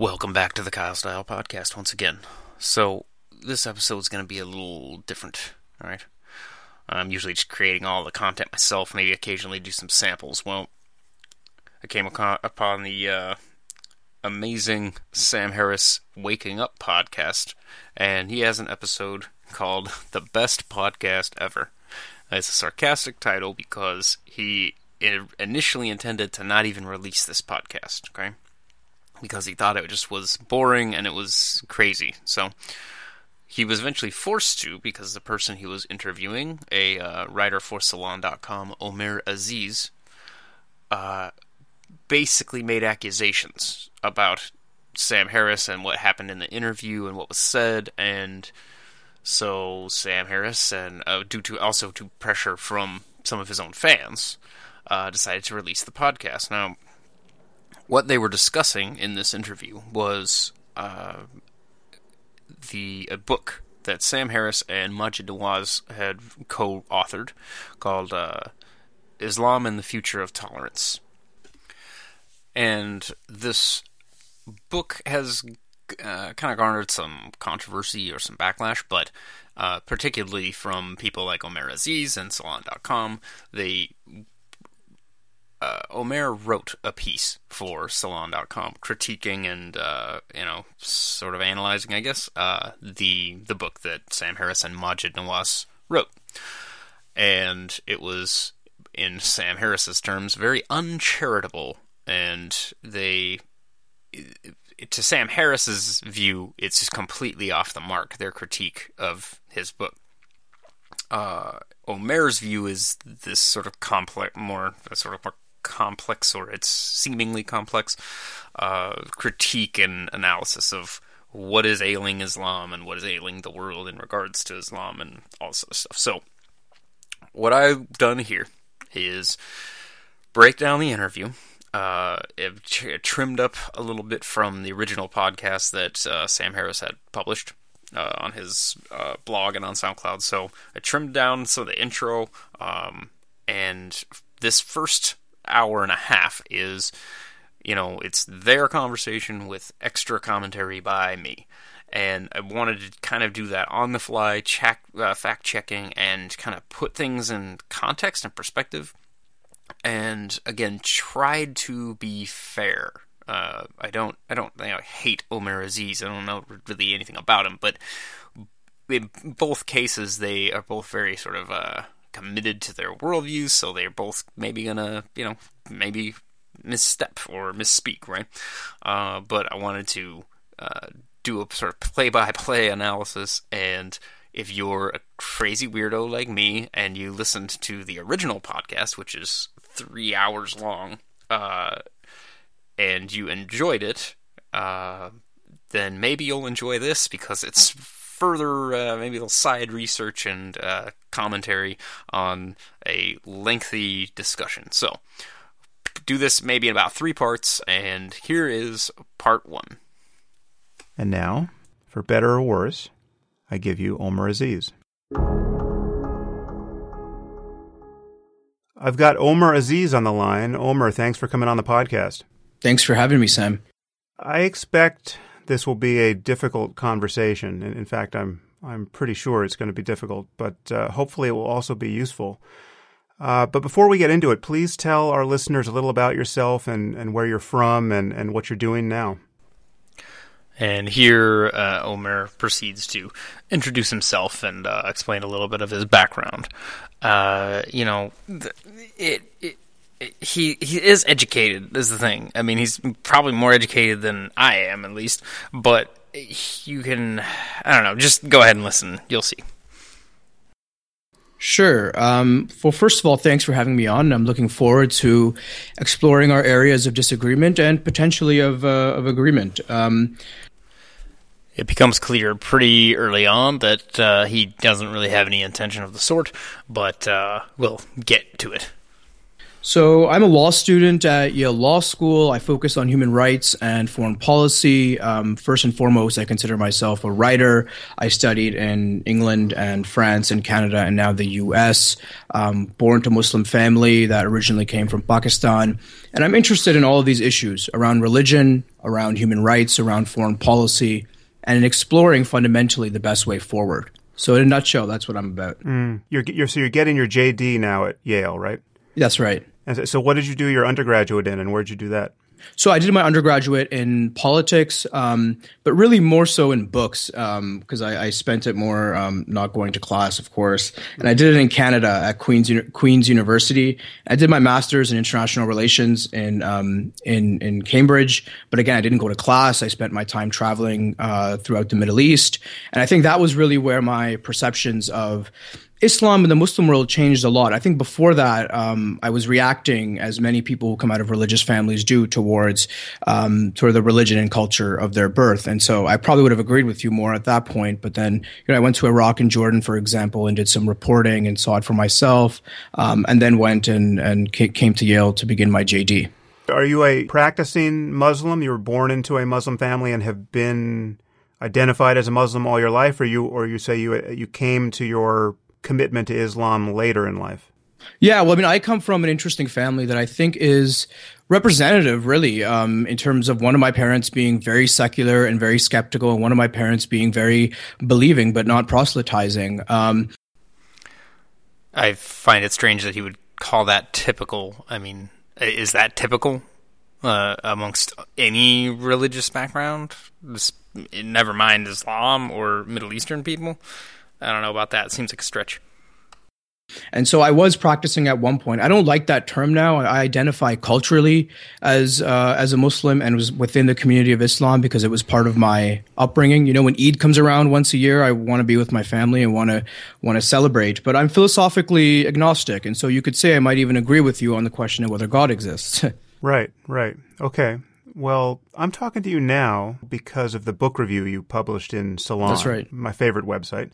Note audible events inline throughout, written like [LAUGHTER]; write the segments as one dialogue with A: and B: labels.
A: Welcome back to the Kyle Style Podcast once again. So, this episode is going to be a little different, alright? I'm usually just creating all the content myself, maybe occasionally do some samples. Well, I came upon the uh, amazing Sam Harris Waking Up podcast, and he has an episode called [LAUGHS] The Best Podcast Ever. It's a sarcastic title because he initially intended to not even release this podcast, okay? Because he thought it just was boring and it was crazy. So he was eventually forced to because the person he was interviewing, a uh, writer for Salon.com, Omer Aziz, uh, basically made accusations about Sam Harris and what happened in the interview and what was said, and so Sam Harris, and uh, due to also to pressure from some of his own fans, uh, decided to release the podcast. Now what they were discussing in this interview was uh, the a book that Sam Harris and Maajid Nawaz had co-authored called uh, "Islam and the Future of Tolerance," and this book has uh, kind of garnered some controversy or some backlash, but uh, particularly from people like Omer Aziz and Salon.com, they uh, Omer wrote a piece for Salon.com critiquing and uh, you know sort of analyzing, I guess, uh, the the book that Sam Harris and Maajid Nawaz wrote, and it was in Sam Harris's terms very uncharitable, and they. To Sam Harris's view, it's just completely off the mark. Their critique of his book. Uh, Omer's view is this sort of complex, more sort of more complex or its seemingly complex uh, critique and analysis of what is ailing Islam and what is ailing the world in regards to Islam and all this other stuff. So, what I've done here is break down the interview. Uh, it trimmed up a little bit from the original podcast that uh, Sam Harris had published uh, on his uh, blog and on SoundCloud. So I trimmed down some of the intro, um, and this first hour and a half is, you know, it's their conversation with extra commentary by me. And I wanted to kind of do that on the fly, check, uh, fact checking, and kind of put things in context and perspective. And again, tried to be fair. Uh, I don't, I don't, you know, I hate Omer Aziz. I don't know really anything about him, but in both cases, they are both very sort of uh, committed to their worldviews, so they're both maybe gonna, you know, maybe misstep or misspeak, right? Uh, but I wanted to uh, do a sort of play-by-play analysis, and if you're a crazy weirdo like me and you listened to the original podcast, which is three hours long, uh, and you enjoyed it, uh, then maybe you'll enjoy this because it's further, uh, maybe a little side research and uh, commentary on a lengthy discussion. So, do this maybe in about three parts, and here is part one.
B: And now, for better or worse, I give you Omer Aziz. I've got Omer Aziz on the line. Omer, thanks for coming on the podcast.
C: Thanks for having me, Sam.
B: I expect this will be a difficult conversation. In fact, I'm I'm pretty sure it's going to be difficult, but uh, hopefully it will also be useful. Uh, but before we get into it, please tell our listeners a little about yourself and, and where you're from and, and what you're doing now.
A: And here, uh, Omer proceeds to introduce himself and uh, explain a little bit of his background. Uh, you know, it, it he he is educated is the thing. I mean, he's probably more educated than I am, at least. But you can, I don't know. Just go ahead and listen. You'll see.
C: Sure. Um, well, first of all, thanks for having me on. I'm looking forward to exploring our areas of disagreement and potentially of uh, of agreement. Um,
A: it becomes clear pretty early on that uh, he doesn't really have any intention of the sort, but uh, we'll get to it.
C: So I'm a law student at Yale Law School. I focus on human rights and foreign policy. Um, first and foremost, I consider myself a writer. I studied in England and France and Canada and now the U.S. Um, born to a Muslim family that originally came from Pakistan, and I'm interested in all of these issues around religion, around human rights, around foreign policy, and in exploring fundamentally the best way forward. So, in a nutshell, that's what I'm about.
B: Mm. You're, you're, so you're getting your JD now at Yale, right?
C: That's right.
B: So, what did you do your undergraduate in, and where did you do that?
C: So I did my undergraduate in politics, um, but really more so in books because um, I, I, spent it more um, not going to class, of course. And I did it in Canada at Queen's Queen's University. I did my master's in international relations in um, in in Cambridge, but again, I didn't go to class. I spent my time traveling uh, throughout the Middle East, and I think that was really where my perceptions of Islam and the Muslim world changed a lot. I think before that, um, I was reacting, as many people who come out of religious families do, towards um, sort of the religion and culture of their birth. And so I probably would have agreed with you more at that point. But then, you know, I went to Iraq and Jordan, for example, and did some reporting and saw it for myself, um, and then went and, and came to Yale to begin my JD.
B: Are you a practicing Muslim? You were born into a Muslim family and have been identified as a Muslim all your life, or you, or you say you you came to your commitment to Islam later in life?
C: Yeah, well, I mean, I come from an interesting family that I think is representative, really, um, in terms of one of my parents being very secular and very skeptical, and one of my parents being very believing but not proselytizing. Um,
A: I find it strange that he would call that typical. I mean, is that typical uh, amongst any religious background? This, never mind Islam or Middle Eastern people. I don't know about that. It seems like a stretch.
C: And so I was practicing at one point. I don't like that term now. I identify culturally as uh, as a Muslim and was within the community of Islam because it was part of my upbringing. You know, when Eid comes around once a year, I want to be with my family and want to want to celebrate. But I'm philosophically agnostic, and so you could say I might even agree with you on the question of whether God exists. [LAUGHS]
B: right, right, okay. Well, I'm talking to you now because of the book review you published in Salon.
C: That's right.
B: My favorite website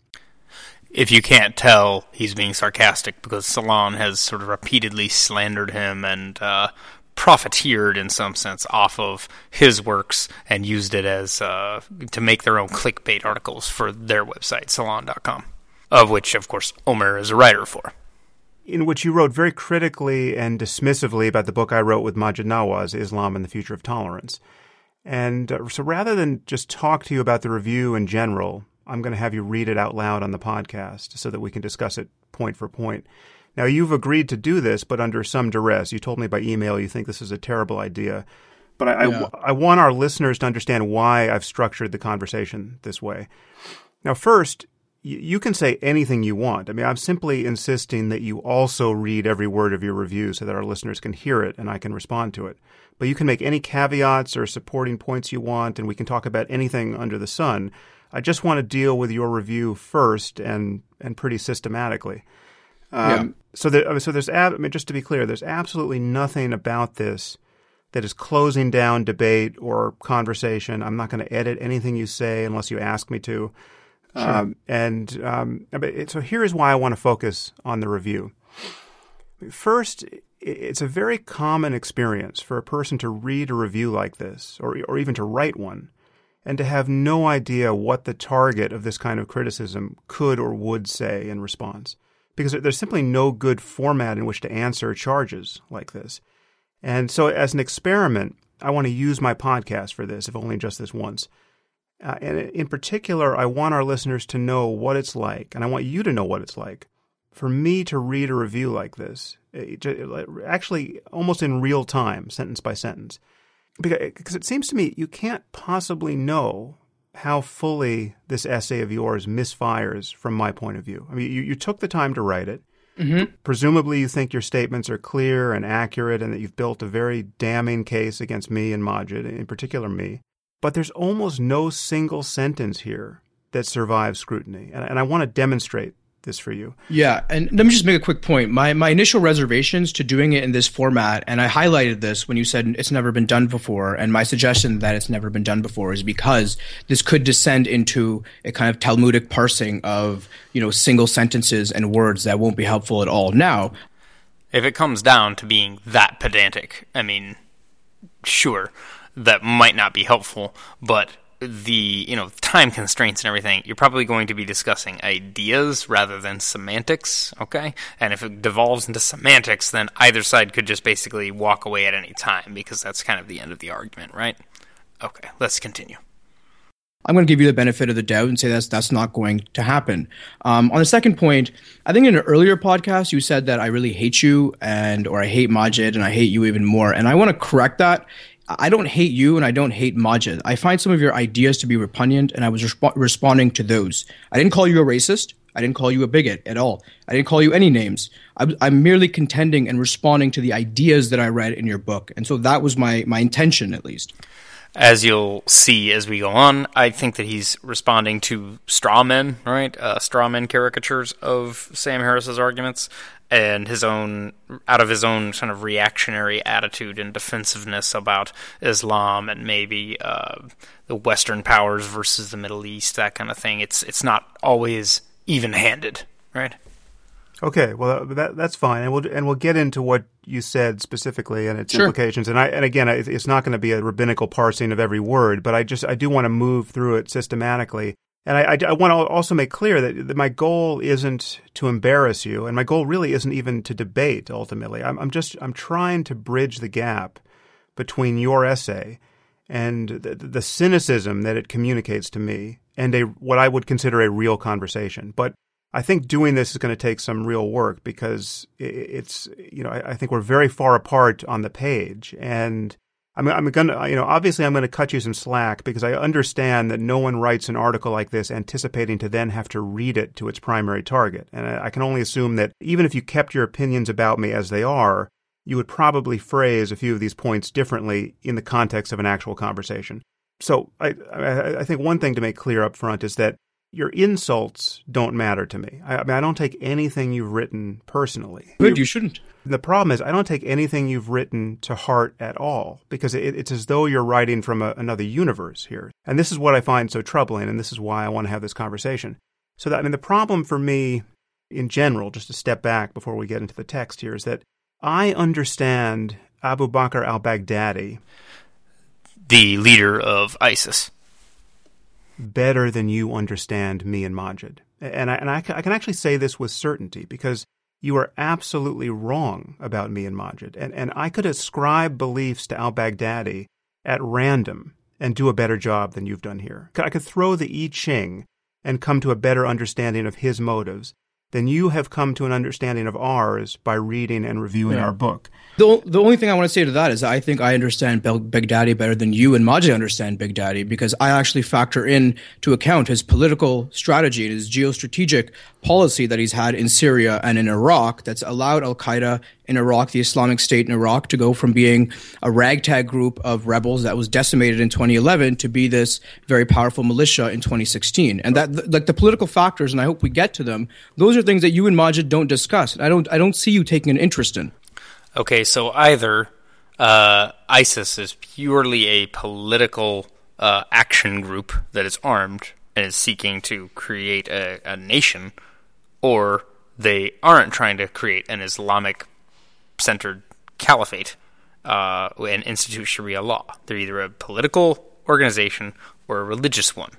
A: if you can't tell, he's being sarcastic because Salon has sort of repeatedly slandered him and uh, profiteered in some sense off of his works and used it as uh, to make their own clickbait articles for their website, Salon.com, of which, of course, Omer is a writer for.
B: In which you wrote very critically and dismissively about the book I wrote with Maajid Nawaz, Islam and the Future of Tolerance. And uh, so rather than just talk to you about the review in general, I'm going to have you read it out loud on the podcast so that we can discuss it point for point. Now, you've agreed to do this, but under some duress. You told me by email you think this is a terrible idea. But I, yeah. I, I, want our listeners to understand why I've structured the conversation this way. Now, first, you can say anything you want. I mean, I'm simply insisting that you also read every word of your review so that our listeners can hear it and I can respond to it. But you can make any caveats or supporting points you want, and we can talk about anything under the sun. I just want to deal with your review first and and pretty systematically. Um, yeah. So there, so there's ab- I mean, just to be clear, there's absolutely nothing about this that is closing down debate or conversation. I'm not going to edit anything you say unless you ask me to. Sure. Um, and um, so here's why I want to focus on the review. First, it's a very common experience for a person to read a review like this, or or even to write one, and to have no idea what the target of this kind of criticism could or would say in response. Because there's simply no good format in which to answer charges like this. And so, as an experiment, I want to use my podcast for this, if only just this once. Uh, and in particular, I want our listeners to know what it's like, and I want you to know what it's like for me to read a review like this, actually almost in real time, sentence by sentence because it seems to me you can't possibly know how fully this essay of yours misfires from my point of view. I mean, you, you took the time to write it. Mm-hmm. Presumably, you think your statements are clear and accurate and that you've built a very damning case against me and Maajid, in particular me. But there's almost no single sentence here that survives scrutiny. And, and I want to demonstrate this for you.
C: Yeah, and let me just make a quick point. My my initial reservations to doing it in this format, and I highlighted this when you said it's never been done before, and my suggestion that it's never been done before is because this could descend into a kind of Talmudic parsing of you know single sentences and words that won't be helpful at all. Now,
A: If it comes down to being that pedantic, I mean, sure, that might not be helpful, but the you know time constraints and everything you're probably going to be discussing ideas rather than semantics okay and if it devolves into semantics then either side could just basically walk away at any time because that's kind of the end of the argument right okay let's continue
C: I'm going to give you the benefit of the doubt and say that's that's not going to happen. Um, on the second point, I think in an earlier podcast you said that I really hate you and or I hate Maajid and I hate you even more, and I want to correct that. I don't hate you and I don't hate Maajid. I find some of your ideas to be repugnant, and I was resp- responding to those. I didn't call you a racist. I didn't call you a bigot at all. I didn't call you any names. I, I'm merely contending and responding to the ideas that I read in your book, and so that was my my intention, at least
A: as you'll see as we go on, I think that he's responding to straw men, right? Uh, straw men caricatures of Sam Harris's arguments and his own, out of his own sort of reactionary attitude and defensiveness about Islam and maybe uh, the Western powers versus the Middle East, that kind of thing. It's it's not always even handed, right?
B: Okay, well uh, that that's fine, and we'll and we'll get into what you said specifically and its
C: Sure.
B: implications. And I and again, it's not going to be a rabbinical parsing of every word, but I just I do want to move through it systematically. And I, I, I want to also make clear that, that my goal isn't to embarrass you, and my goal really isn't even to debate. Ultimately, I'm, I'm just I'm trying to bridge the gap between your essay and the, the cynicism that it communicates to me, and a what I would consider a real conversation. But I think doing this is going to take some real work because it's you know I, think we're very far apart on the page, and I'm I'm going to you know obviously I'm going to cut you some slack because I understand that no one writes an article like this anticipating to then have to read it to its primary target, and I, can only assume that even if you kept your opinions about me as they are, you would probably phrase a few of these points differently in the context of an actual conversation. So I, I think one thing to make clear up front is that your insults don't matter to me. I, I mean, I don't take anything you've written personally.
C: Good, you shouldn't.
B: The problem is, I don't take anything you've written to heart at all because it, it's as though you're writing from a, another universe here. And this is what I find so troubling, and this is why I want to have this conversation. So, that, I mean, the problem for me in general, just to step back before we get into the text here, is that I understand Abu Bakr al Baghdadi
A: The leader of ISIS.
B: Better than you understand me and Maajid. And I, and I, I can actually say this with certainty because you are absolutely wrong about me and Maajid. And, and I could ascribe beliefs to al Baghdadi at random and do a better job than you've done here. I could throw the I Ching and come to a better understanding of his motives than you have come to an understanding of ours by reading and reviewing our book.
C: The, the only thing I want to say to that is I think I understand Baghdadi better than you and Maajid understand Baghdadi because I actually factor in to account his political strategy and his geostrategic policy that he's had in Syria and in Iraq that's allowed Al Qaeda in Iraq, the Islamic State in Iraq, to go from being a ragtag group of rebels that was decimated in 2011 to be this very powerful militia in 2016. And that, like the political factors, and I hope we get to them, those are things that you and Maajid don't discuss. I don't, I don't see you taking an interest in.
A: Okay, so either uh, ISIS is purely a political uh, action group that is armed and is seeking to create a, a nation, or they aren't trying to create an Islamic centered caliphate uh, and institute Sharia law. They're either a political organization or a religious one.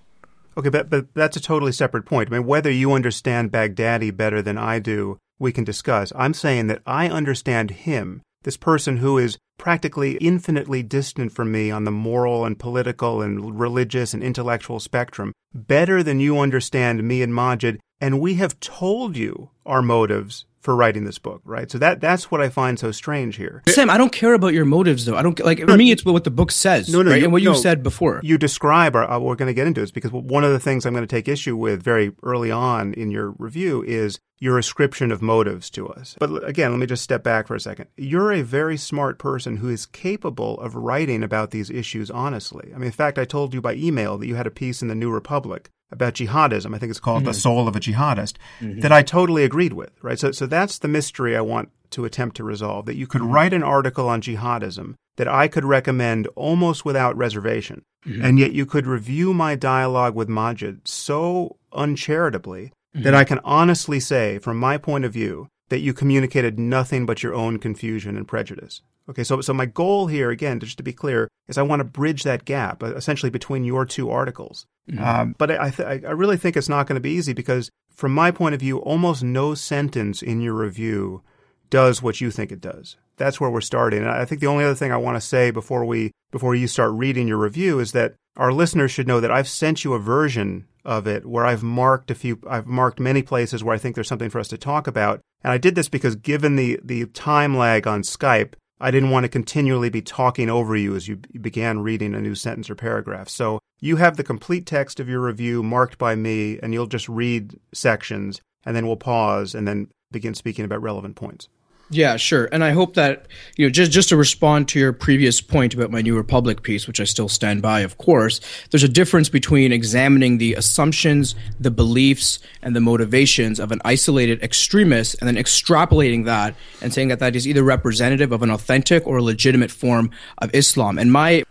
B: Okay, but, but that's a totally separate point. I mean, whether you understand Baghdadi better than I do, we can discuss. I'm saying that I understand him, this person who is practically infinitely distant from me on the moral and political and religious and intellectual spectrum, better than you understand me and Maajid, and we have told you our motives for writing this book, right? So that that's what I find so strange here.
C: Sam, I don't care about your motives, though. I don't like. For me, it's what the book says,
B: No, no,
C: right?
B: you-
C: and what you
B: no.
C: said before.
B: you describe, or uh, we're going to get into this because one of the things I'm going to take issue with very early on in your review is your ascription of motives to us. But again, let me just step back for a second. You're a very smart person who is capable of writing about these issues honestly. I mean, in fact, I told you by email that you had a piece in the New Republic about jihadism. I think it's called The mm-hmm. Soul of a Jihadist mm-hmm. that I totally agreed with, right? So, so that's the mystery I want to attempt to resolve that you could mm-hmm. write an article on jihadism that I could recommend almost without reservation. And yet you could review my dialogue with Maajid so uncharitably that I can honestly say, from my point of view, that you communicated nothing but your own confusion and prejudice. Okay, so so my goal here, again, just to be clear, is I want to bridge that gap, uh, essentially between your two articles. Mm-hmm. Um, but I th- I really think it's not going to be easy because, from my point of view, almost no sentence in your review does what you think it does. That's where we're starting. And I think the only other thing I want to say before we before you start reading your review is that our listeners should know that I've sent you a version of it where I've marked a few I've marked many places where I think there's something for us to talk about. And I did this because given the the time lag on Skype, I didn't want to continually be talking over you as you began reading a new sentence or paragraph. So you have the complete text of your review marked by me and you'll just read sections and then we'll pause and then begin speaking about relevant points.
C: Yeah, sure. And I hope that, you know, just, just to respond to your previous point about my New Republic piece, which I still stand by, of course, there's a difference between examining the assumptions, the beliefs, and the motivations of an isolated extremist and then extrapolating that and saying that that is either representative of an authentic or legitimate form of Islam. And my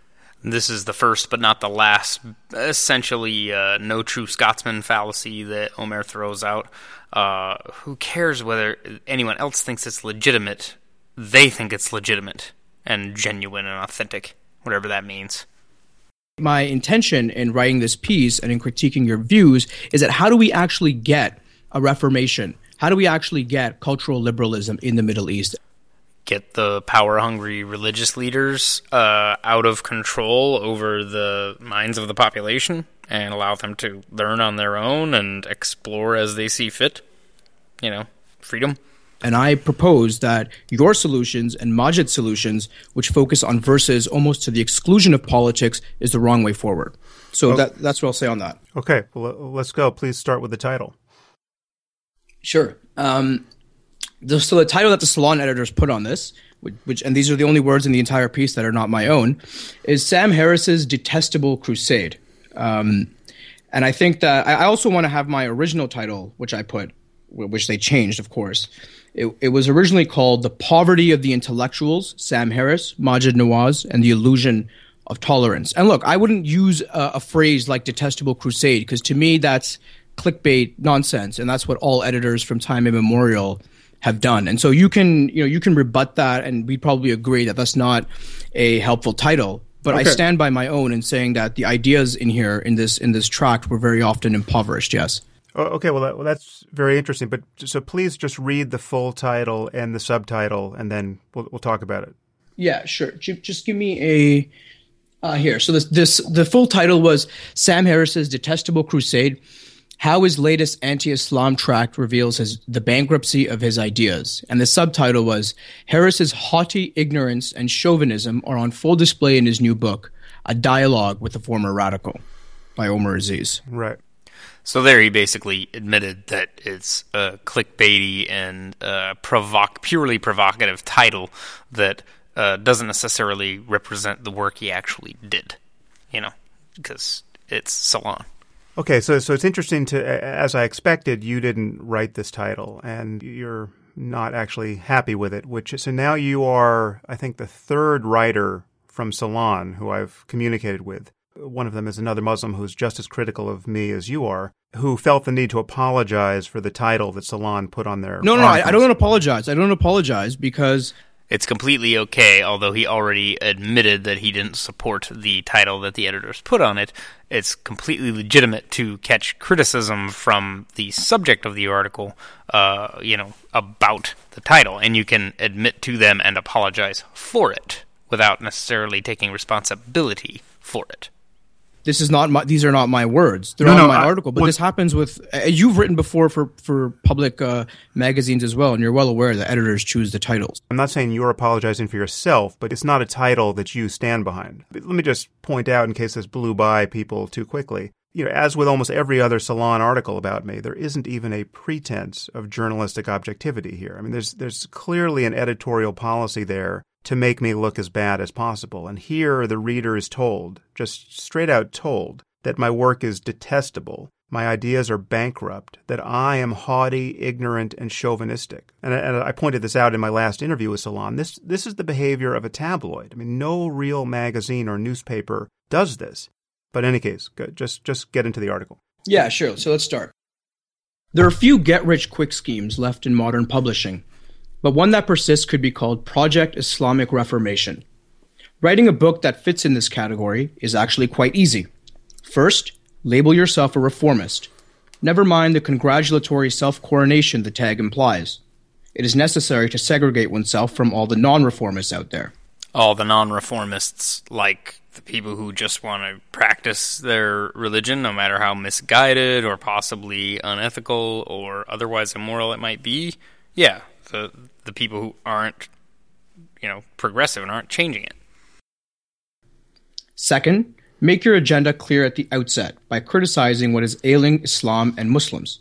A: this is the first but not the last, essentially, uh, no true Scotsman fallacy that Omer throws out. Uh, who cares whether anyone else thinks it's legitimate? They think it's legitimate and genuine and authentic, whatever that means.
C: My intention in writing this piece and in critiquing your views is that how do we actually get a reformation? How do we actually get cultural liberalism in the Middle East?
A: Get the power hungry religious leaders uh, out of control over the minds of the population? And allow them to learn on their own and explore as they see fit. You know, freedom.
C: And I propose that your solutions and Maajid's solutions, which focus on verses almost to the exclusion of politics, is the wrong way forward. So that, that's what I'll say on that.
B: Okay, well, let's go. Please start with the title.
C: Sure. Um, the, so the title that the Salon editors put on this, which, which, and these are the only words in the entire piece that are not my own, is Sam Harris's detestable crusade. Um, and I think that I also want to have my original title, which I put, which they changed, of course. It, it was originally called The Poverty of the Intellectuals, Sam Harris, Maajid Nawaz, and the Illusion of Tolerance. And look, I wouldn't use a, a phrase like detestable crusade because to me that's clickbait nonsense. And that's what all editors from time immemorial have done. And so you can, you know, you can rebut that and we probably agree that that's not a helpful title. But okay. I stand by my own in saying that the ideas in here in this in this tract were very often impoverished. Yes.
B: Oh, okay, well, that, well, that's very interesting. But so please just read the full title and the subtitle, and then we'll, we'll talk about it.
C: Yeah, sure. Just give me a uh, here. So this this the full title was Sam Harris's Detestable Crusade how his latest anti-Islam tract reveals his, the bankruptcy of his ideas. And the subtitle was Harris's haughty ignorance and chauvinism are on full display in his new book, A Dialogue with a Former Radical by Omer Aziz.
B: Right.
A: So there he basically admitted that it's a clickbaity and uh, provoc- purely provocative title that uh, doesn't necessarily represent the work he actually did, you know, because it's Salon.
B: Okay, so so it's interesting to as I expected, you didn't write this title, and you're not actually happy with it. Which so now you are, I think, the third writer from Salon who I've communicated with. One of them is another Muslim who's just as critical of me as you are, who felt the need to apologize for the title that Salon put on their.
C: No, no, I, I don't apologize. I don't apologize because
A: it's completely okay, although he already admitted that he didn't support the title that the editors put on it. It's completely legitimate to catch criticism from the subject of the article, uh, you know, about the title, and you can admit to them and apologize for it without necessarily taking responsibility for it
C: this is not my, these are not my words. They're no, not no, my I, article, but what, this happens with uh, you've written before for for public uh, magazines as well, and you're well aware that editors choose the titles.
B: I'm not saying you're apologizing for yourself, but it's not a title that you stand behind. Let me just point out, in case this blew by people too quickly. You know, as with almost every other Salon article about me, there isn't even a pretense of journalistic objectivity here. I mean, there's there's clearly an editorial policy there to make me look as bad as possible. And here the reader is told, just straight out told, that my work is detestable, my ideas are bankrupt, that I am haughty, ignorant, and chauvinistic. And, and I pointed this out in my last interview with Salon. This, this is the behavior of a tabloid. I mean, no real magazine or newspaper does this. But in any case, just, just get into the article.
C: Yeah, sure. So let's start. There are few get rich quick schemes left in modern publishing, but one that persists could be called Project Islamic Reformation. Writing a book that fits in this category is actually quite easy. First, label yourself a reformist. Never mind the congratulatory self coronation the tag implies. It is necessary to segregate oneself from all the non reformists out there.
A: All the non reformists, like the people who just want to practice their religion, no matter how misguided or possibly unethical or otherwise immoral it might be. Yeah, the the people who aren't, you know, progressive and aren't changing it.
C: Second, make your agenda clear at the outset by criticizing what is ailing Islam and Muslims.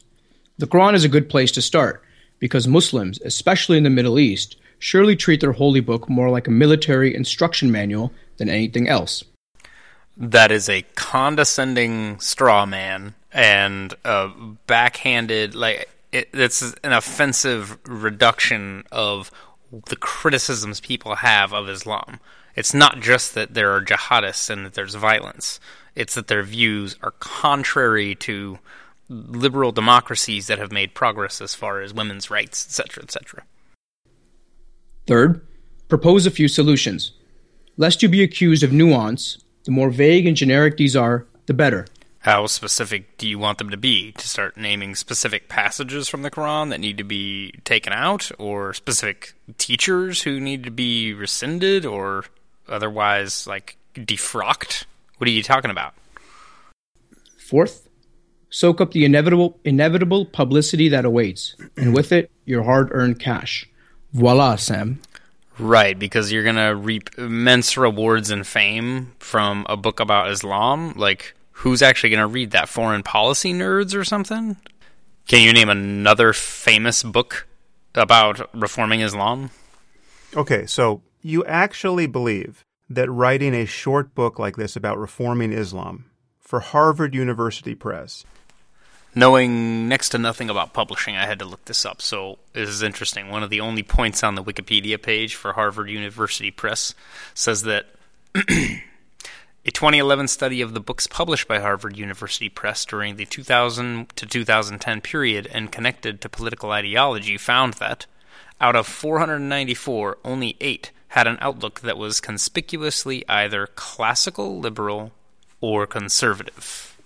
C: The Quran is a good place to start because Muslims, especially in the Middle East, surely treat their holy book more like a military instruction manual than anything else.
A: That is a condescending straw man and a backhanded, like, it, it's an offensive reduction of the criticisms people have of Islam. It's not just that there are jihadists and that there's violence, it's that their views are contrary to liberal democracies that have made progress as far as women's rights, etc., etc.
C: Third, propose a few solutions. Lest you be accused of nuance, the more vague and generic these are, the better.
A: How specific do you want them to be? To start naming specific passages from the Quran that need to be taken out, or specific teachers who need to be rescinded, or otherwise, like, defrocked? What are you talking about?
C: Fourth, soak up the inevitable inevitable publicity that awaits, and with it, your hard-earned cash. Voila, Sam.
A: Right, because you're gonna reap immense rewards and fame from a book about Islam. Like, who's actually gonna read that? Foreign policy nerds or something? Can you name another famous book about reforming Islam?
B: Okay, so you actually believe that writing a short book like this about reforming Islam for Harvard University Press
A: knowing next to nothing about publishing, I had to look this up. So this is interesting. One of the only points on the Wikipedia page for Harvard University Press says that [CLEARS THROAT] a 2011 study of the books published by Harvard University Press during the 2000 to 2010 period and connected to political ideology found that out of 494, only eight had an outlook that was conspicuously either classical liberal or conservative.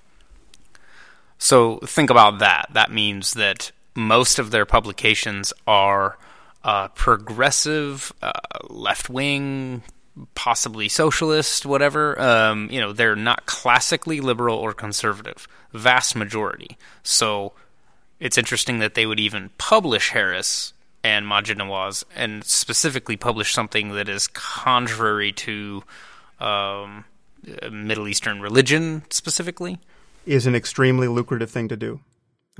A: So think about that. That means that most of their publications are uh, progressive, uh, left wing, possibly socialist, whatever. Um, you know, they're not classically liberal or conservative. Vast majority. So it's interesting that they would even publish Harris and Maajid Nawaz, and specifically publish something that is contrary to um, Middle Eastern religion, specifically
B: is an extremely lucrative thing to do.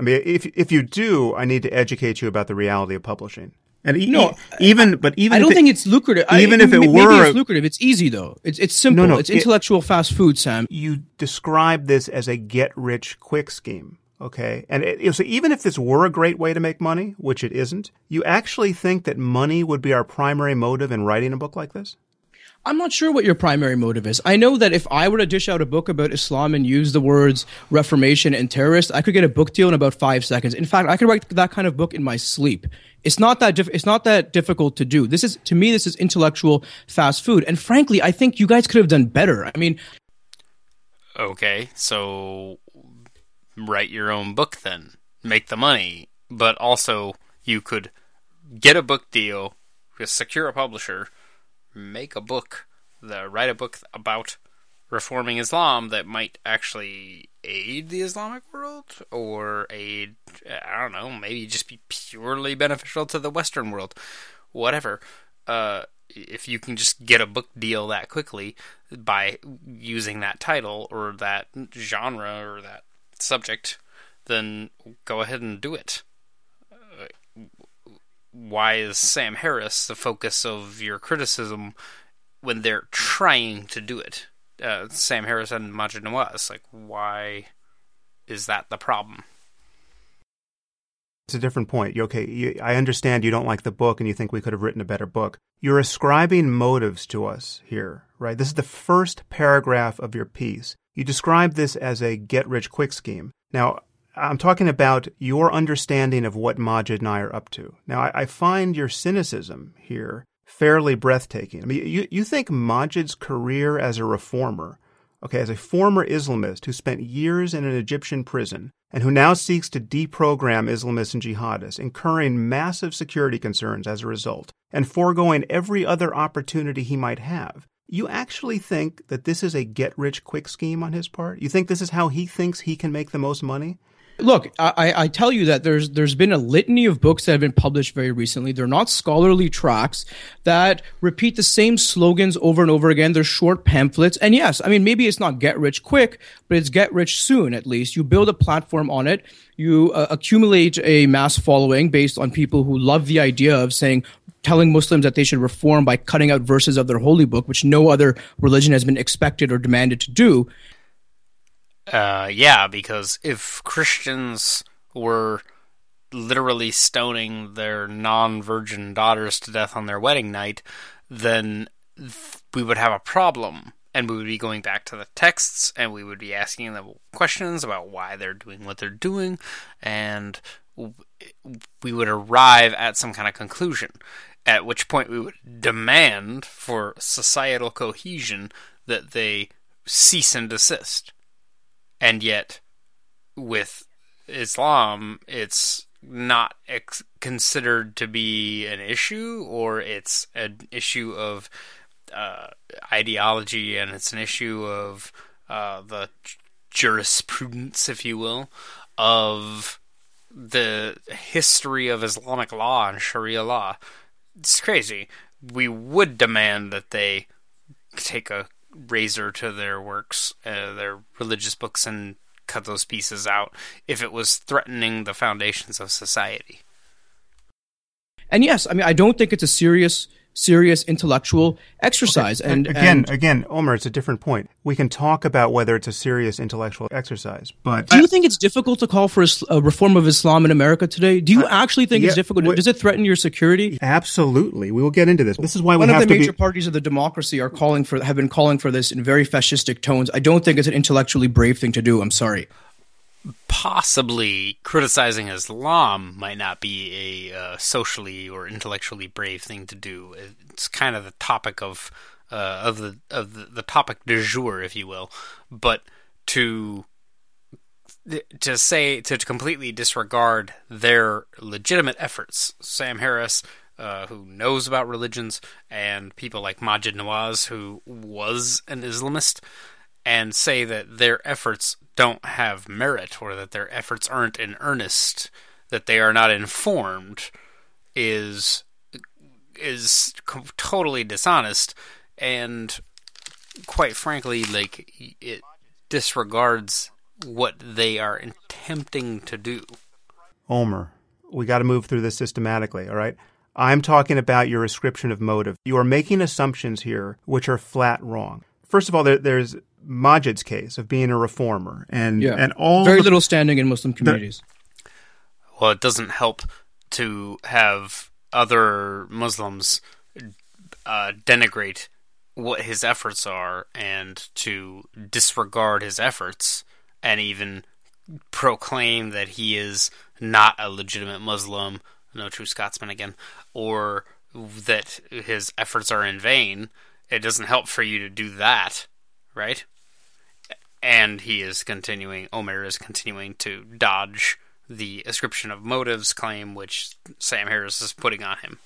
B: I mean, if if you do, I need to educate you about the reality of publishing. And e- no, even but even
C: I don't
B: it,
C: think it's lucrative.
B: Even
C: I,
B: if it
C: maybe
B: were
C: it's lucrative, it's easy though. It's it's simple. No, no, it's intellectual it, fast food, Sam.
B: You describe this as a get rich quick scheme. Okay, and it, so even if this were a great way to make money, which it isn't, you actually think that money would be our primary motive in writing a book like this?
C: I'm not sure what your primary motive is. I know that if I were to dish out a book about Islam and use the words Reformation and terrorist, I could get a book deal in about five seconds. In fact, I could write that kind of book in my sleep. It's not that it's not that difficult to do. This is to me, this is intellectual fast food. And frankly, I think you guys could have done better. I mean,
A: okay, so write your own book then, make the money, but also you could get a book deal, secure a publisher make a book, the, write a book about reforming Islam that might actually aid the Islamic world or aid, I don't know, maybe just be purely beneficial to the Western world, whatever. Uh, if you can just get a book deal that quickly by using that title or that genre or that subject, then go ahead and do it why is Sam Harris the focus of your criticism when they're trying to do it? Uh, Sam Harris and Maajid Nawaz. Like, why is that the problem?
B: It's a different point. Okay, you, I understand you don't like the book and you think we could have written a better book. You're ascribing motives to us here, right? This is the first paragraph of your piece. You describe this as a get rich quick scheme. Now, I'm talking about your understanding of what Maajid and I are up to. Now, I, I find your cynicism here fairly breathtaking. I mean, you, you think Maajid's career as a reformer, okay, as a former Islamist who spent years in an Egyptian prison and who now seeks to deprogram Islamists and jihadists, incurring massive security concerns as a result, and foregoing every other opportunity he might have. You actually think that this is a get rich quick scheme on his part? You think this is how he thinks he can make the most money?
C: Look, I, I tell you that there's there's been a litany of books that have been published very recently. They're not scholarly tracts that repeat the same slogans over and over again. They're short pamphlets, and yes, I mean maybe it's not get rich quick, but it's get rich soon. At least you build a platform on it. You uh, accumulate a mass following based on people who love the idea of saying telling Muslims that they should reform by cutting out verses of their holy book, which no other religion has been expected or demanded to do.
A: Uh, yeah, because if Christians were literally stoning their non-virgin daughters to death on their wedding night, then we would have a problem. And we would be going back to the texts and we would be asking them questions about why they're doing what they're doing. And we would arrive at some kind of conclusion. At which point we would demand for societal cohesion that they cease and desist and yet with Islam, it's not ex- considered to be an issue, or it's an issue of uh, ideology, and it's an issue of uh, the jurisprudence, if you will, of the history of Islamic law and Sharia law. It's crazy. We would demand that they take a razor to their works, uh, their religious books, and cut those pieces out if it was threatening the foundations of society.
C: And yes, I mean, I don't think it's a serious serious intellectual exercise. Okay. And
B: again,
C: and
B: again, Omer, it's a different point. We can talk about whether it's a serious intellectual exercise, but
C: do you think it's difficult to call for a reform of Islam in America today? Do you uh, actually think yeah, it's difficult? Does it threaten your security?
B: Absolutely. We will get into this. This is why we
C: one
B: of
C: the major
B: be...
C: parties of the democracy are calling for have been calling for this in very fascistic tones. I don't think it's an intellectually brave thing to do. I'm sorry
A: possibly criticizing Islam might not be a uh, socially or intellectually brave thing to do. It's kind of the topic of uh, of the of the, the topic du jour, if you will. But to to say to completely disregard their legitimate efforts, Sam Harris, uh, who knows about religions, and people like Maajid Nawaz, who was an Islamist, and say that their efforts don't have merit or that their efforts aren't in earnest, that they are not informed, is is totally dishonest and quite frankly like it disregards what they are attempting to do.
B: Omer, we got to move through this systematically, all right? I'm talking about your ascription of motive. You are making assumptions here which are flat wrong. First of all, there, there's Maajid's case of being a reformer, and
C: yeah.
B: and all
C: very the, little standing in Muslim communities.
A: The, well, it doesn't help to have other Muslims uh, denigrate what his efforts are and to disregard his efforts and even proclaim that he is not a legitimate Muslim, no true Scotsman again, or that his efforts are in vain. It doesn't help for you to do that, right? And he is continuing. Omer is continuing to dodge the ascription of motives claim, which Sam Harris is putting on him.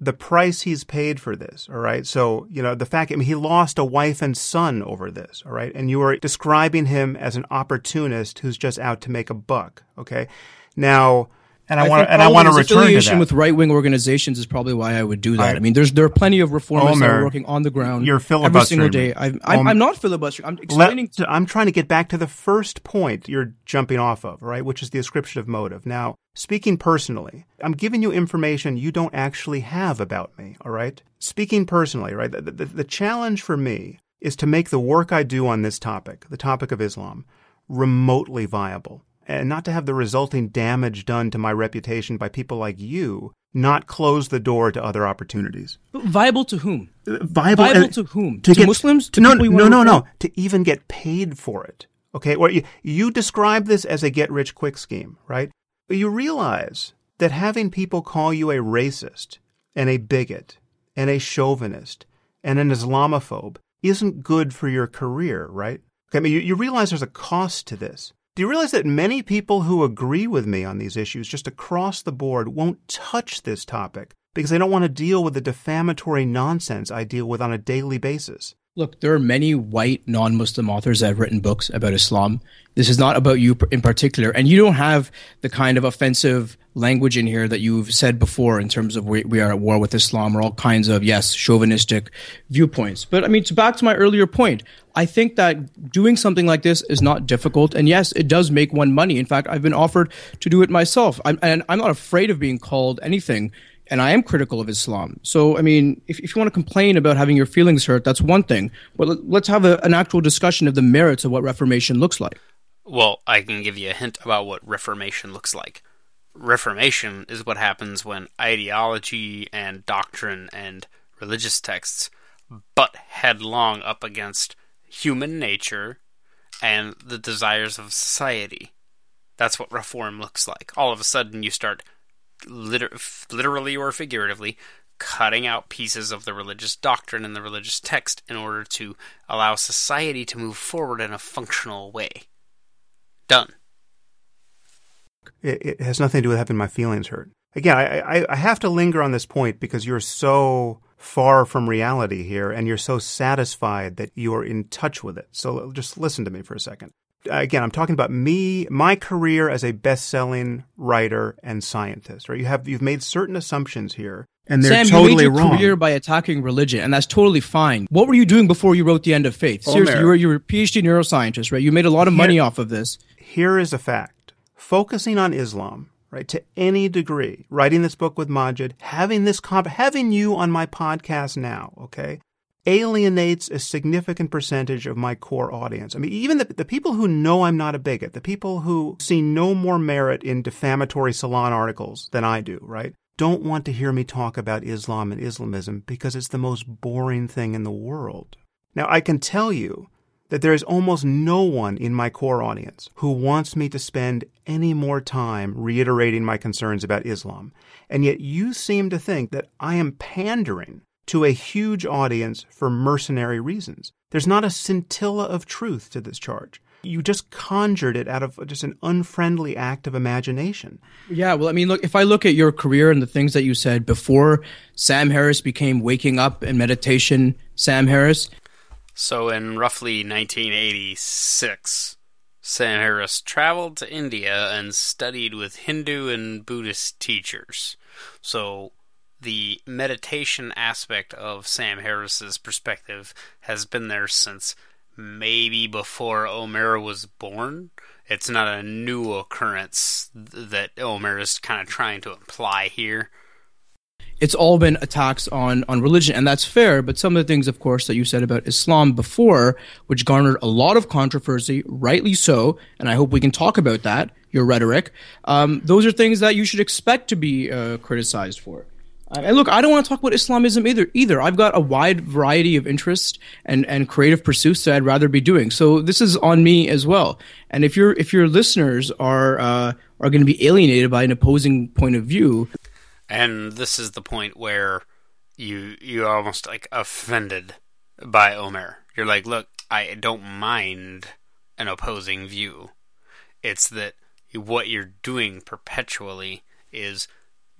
B: The price he's paid for this, all right. So you know the fact I mean, he lost a wife and son over this, all right. And you are describing him as an opportunist who's just out to make a buck, okay. Now
C: and I, I want and I want to return affiliation to that. with right wing organizations is probably why I would do that. I, I mean, there's there are plenty of reformers Omer, that are working on the ground.
B: You're
C: every single day. I'm, I'm, I'm, not filibustering. I'm explaining.
B: Let, I'm trying to get back to the first point you're jumping off of, right? Which is the ascription of motive. Now, speaking personally, I'm giving you information you don't actually have about me. All right. Speaking personally, right? The, the, the challenge for me is to make the work I do on this topic, the topic of Islam, remotely viable and not to have the resulting damage done to my reputation by people like you not close the door to other opportunities.
C: But viable to whom?
B: Viable,
C: viable to whom?
B: To,
C: to
B: get,
C: Muslims? To
B: no, no, no, no. To even get paid for it. Okay, or you, you describe this as a get rich quick scheme, right? But you realize that having people call you a racist and a bigot and a chauvinist and an Islamophobe isn't good for your career, right? Okay, I mean, you, you realize there's a cost to this. Do you realize that many people who agree with me on these issues just across the board won't touch this topic because they don't want to deal with the defamatory nonsense I deal with on a daily basis?
C: Look, there are many white non Muslim authors that have written books about Islam. This is not about you in particular. And you don't have the kind of offensive language in here that you've said before in terms of we, we are at war with Islam or all kinds of, yes, chauvinistic viewpoints. But I mean, to back to my earlier point, I think that doing something like this is not difficult. And yes, it does make one money. In fact, I've been offered to do it myself. I'm, and I'm not afraid of being called anything and I am critical of Islam. So, I mean, if, if you want to complain about having your feelings hurt, that's one thing. But let's have a, an actual discussion of the merits of what Reformation looks like.
A: Well, I can give you a hint about what Reformation looks like. Reformation is what happens when ideology and doctrine and religious texts butt headlong up against human nature and the desires of society. That's what reform looks like. All of a sudden, you start liter- literally or figuratively cutting out pieces of the religious doctrine and the religious text in order to allow society to move forward in a functional way. Done.
B: It, it has nothing to do with having my feelings hurt. Again, I, I, I have to linger on this point because you're so far from reality here and you're so satisfied that you're in touch with it. So just listen to me for a second again, I'm talking about me, my career as a best-selling writer and scientist. Right? You have you've made certain assumptions here, and they're
C: Sam,
B: totally
C: you made your
B: wrong.
C: career by attacking religion, and that's totally fine. What were you doing before you wrote The End of Faith? Seriously, you were you were a PhD neuroscientist, right? You made a lot of money
B: Here-
C: off of this.
B: Here is a fact: focusing on Islam, right, to any degree, writing this book with Maajid, having this comp, having you on my podcast now, okay, alienates a significant percentage of my core audience. I mean, even the, the people who know I'm not a bigot, the people who see no more merit in defamatory salon articles than I do, right? Don't want to hear me talk about Islam and Islamism because it's the most boring thing in the world. Now, I can tell you that there is almost no one in my core audience who wants me to spend any more time reiterating my concerns about Islam. And yet you seem to think that I am pandering to a huge audience for mercenary reasons. There's not a scintilla of truth to this charge. You just conjured it out of just an unfriendly act of imagination.
C: Yeah, well, I mean, look, if I look at your career and the things that you said before Sam Harris became waking up and meditation, Sam Harris,
A: So, in roughly 1986, Sam Harris traveled to India and studied with Hindu and Buddhist teachers. So, the meditation aspect of Sam Harris's perspective has been there since maybe before Omer was born. It's not a new occurrence that Omer is kind of trying to imply here.
C: it's all been attacks on on religion, and that's fair. But some of the things, of course, that you said about Islam before, which garnered a lot of controversy, rightly so, and I hope we can talk about that. Your rhetoric, um, those are things that you should expect to be uh, criticized for. And look, I don't want to talk about Islamism either. Either I've got a wide variety of interests and, and creative pursuits that I'd rather be doing. So this is on me as well. And if your if your listeners are uh, are going to be alienated by an opposing point of view,
A: and this is the point where you you almost like offended by Omer. You're like, look, I don't mind an opposing view. It's that what you're doing perpetually is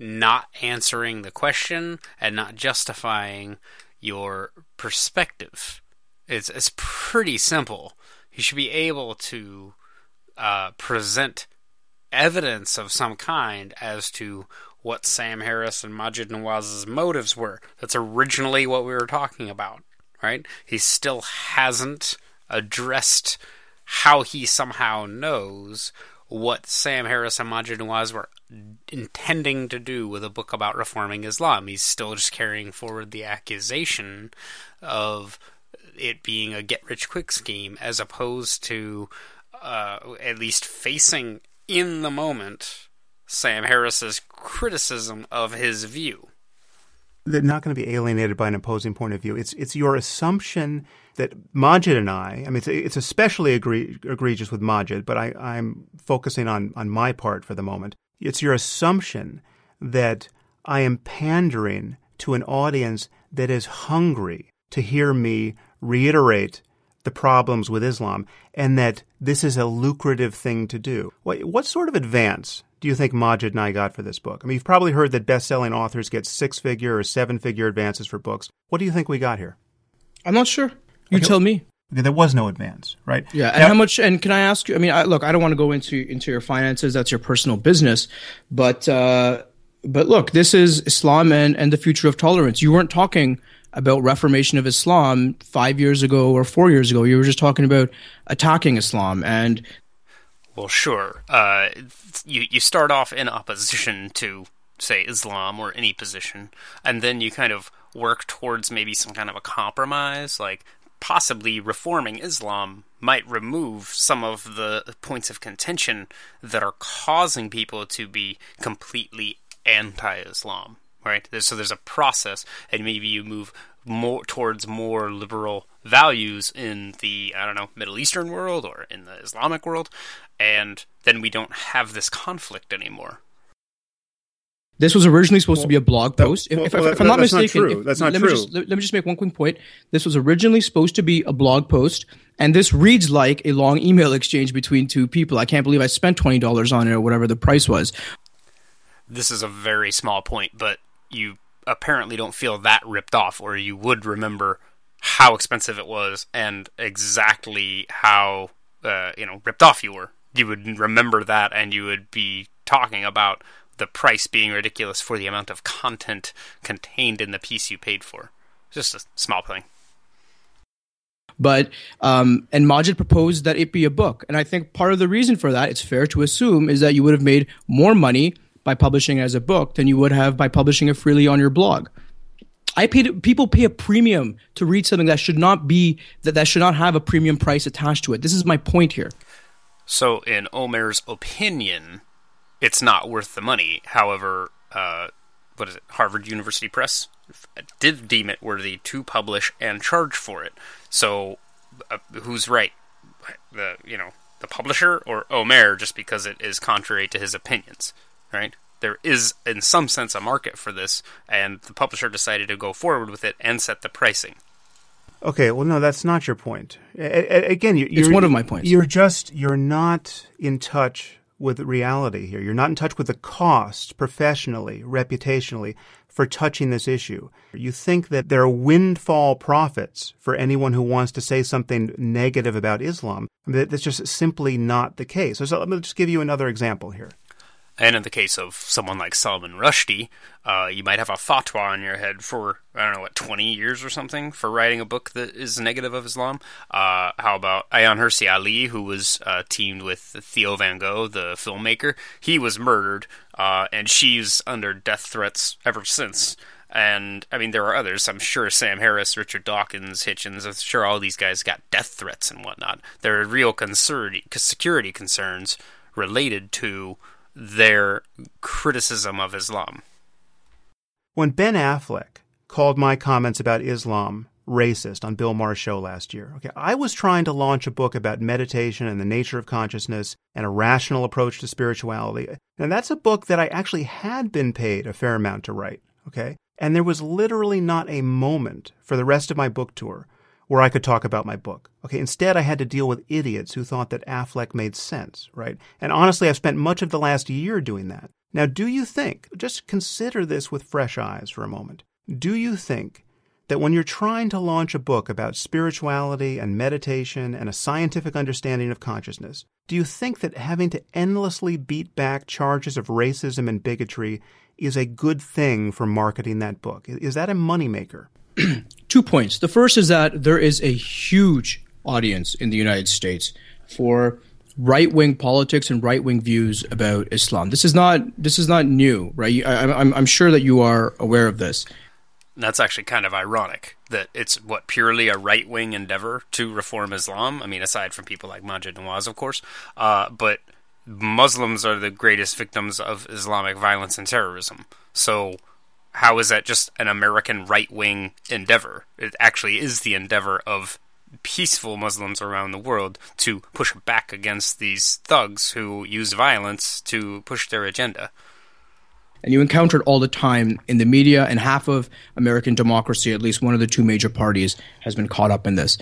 A: not answering the question and not justifying your perspective. It's it's pretty simple. You should be able to uh, present evidence of some kind as to what Sam Harris and Maajid Nawaz's motives were. That's originally what we were talking about, right? He still hasn't addressed how he somehow knows what Sam Harris and Maajid Nawaz were intending to do with a book about reforming Islam. He's still just carrying forward the accusation of it being a get rich quick scheme as opposed to uh, at least facing in the moment Sam Harris's criticism of his view.
B: They're not going to be alienated by an opposing point of view. It's it's your assumption that Maajid and I, I mean, it's, it's especially egregious with Maajid, but I, I'm focusing on, on my part for the moment. It's your assumption that I am pandering to an audience that is hungry to hear me reiterate the problems with Islam and that this is a lucrative thing to do. What, what sort of advance do you think Maajid and I got for this book? I mean, you've probably heard that best selling authors get six figure or seven figure advances for books. What do you think we got here?
C: I'm not sure. You okay. tell me.
B: Okay, there was no advance, right?
C: Yeah, and now, how much? And can I ask you? I mean, I, look, I don't want to go into into your finances. That's your personal business, but uh, but look, this is Islam and and the future of tolerance. You weren't talking about reformation of Islam five years ago or four years ago. You were just talking about attacking Islam and.
A: Well, sure. Uh, you you start off in opposition to say Islam or any position, and then you kind of work towards maybe some kind of a compromise, like possibly reforming Islam might remove some of the points of contention that are causing people to be completely anti-Islam, right? So there's a process, and maybe you move more towards more liberal values in the I don't know Middle Eastern world or in the Islamic world, and then we don't have this conflict anymore.
C: This was originally supposed well, to be a blog post.
B: Well, if, well, if, if, I'm not mistaken, not if, that's not
C: let
B: true.
C: Me just, let, let, me just make one quick point. This was originally supposed to be a blog post, and this reads like a long email exchange between two people. I can't believe I spent twenty dollars on it or whatever the price was.
A: This is a very small point, but you apparently don't feel that ripped off, or you would remember how expensive it was and exactly how uh, you know ripped off you were. You would remember that, and you would be talking about the price being ridiculous for the amount of content contained in the piece you paid for. Just a small thing.
C: But um, and Maajid proposed that it be a book, and I think part of the reason for that, it's fair to assume, is that you would have made more money by publishing it as a book than you would have by publishing it freely on your blog. I paid people pay a premium to read something that should not be that that should not have a premium price attached to it. This is my point here.
A: So, in Omer's opinion, it's not worth the money. However, uh, what is it? Harvard University Press did deem it worthy to publish and charge for it. So, uh, who's right? The you know the publisher or Omer, just because it is contrary to his opinions, right? There is, in some sense, a market for this, and the publisher decided to go forward with it and set the pricing.
B: Okay, well, no, that's not your point. A- again, you're,
C: it's one of my points.
B: You're just you're not in touch with reality here. You're not in touch with the cost professionally, reputationally, for touching this issue. You think that there are windfall profits for anyone who wants to say something negative about Islam. That's just simply not the case. So let me just give you another example here.
A: And in the case of someone like Salman Rushdie, uh, you might have a fatwa on your head for, I don't know, what, 20 years or something for writing a book that is negative of Islam. Uh, how about Ayaan Hirsi Ali, who was uh, teamed with Theo Van Gogh, the filmmaker? He was murdered, uh, and she's under death threats ever since. And I mean, there are others. I'm sure Sam Harris, Richard Dawkins, Hitchens. I'm sure all these guys got death threats and whatnot. There are real concern, security concerns related to their criticism of Islam.
B: When Ben Affleck called my comments about Islam racist on Bill Maher's show last year, okay, I was trying to launch a book about meditation and the nature of consciousness and a rational approach to spirituality. And that's a book that I actually had been paid a fair amount to write, okay? And there was literally not a moment for the rest of my book tour where I could talk about my book. Okay, instead I had to deal with idiots who thought that Affleck made sense, right? And honestly, I've spent much of the last year doing that. Now, do you think, just consider this with fresh eyes for a moment, do you think that when you're trying to launch a book about spirituality and meditation and a scientific understanding of consciousness, do you think that having to endlessly beat back charges of racism and bigotry is a good thing for marketing that book? Is that a moneymaker? [CLEARS THROAT]
C: two points. The first is that there is a huge audience in the United States for right wing politics and right wing views about Islam. This is not this is not new, right? I, I'm I'm sure that you are aware of this.
A: That's actually kind of ironic that it's what purely a right wing endeavor to reform Islam. I mean, aside from people like Maajid Nawaz, of course, uh, but Muslims are the greatest victims of Islamic violence and terrorism. So how is that just an American right wing endeavor? It actually is the endeavor of peaceful Muslims around the world to push back against these thugs who use violence to push their agenda.
C: And you encounter it all the time in the media, and half of American democracy, at least one of the two major parties, has been caught up in this.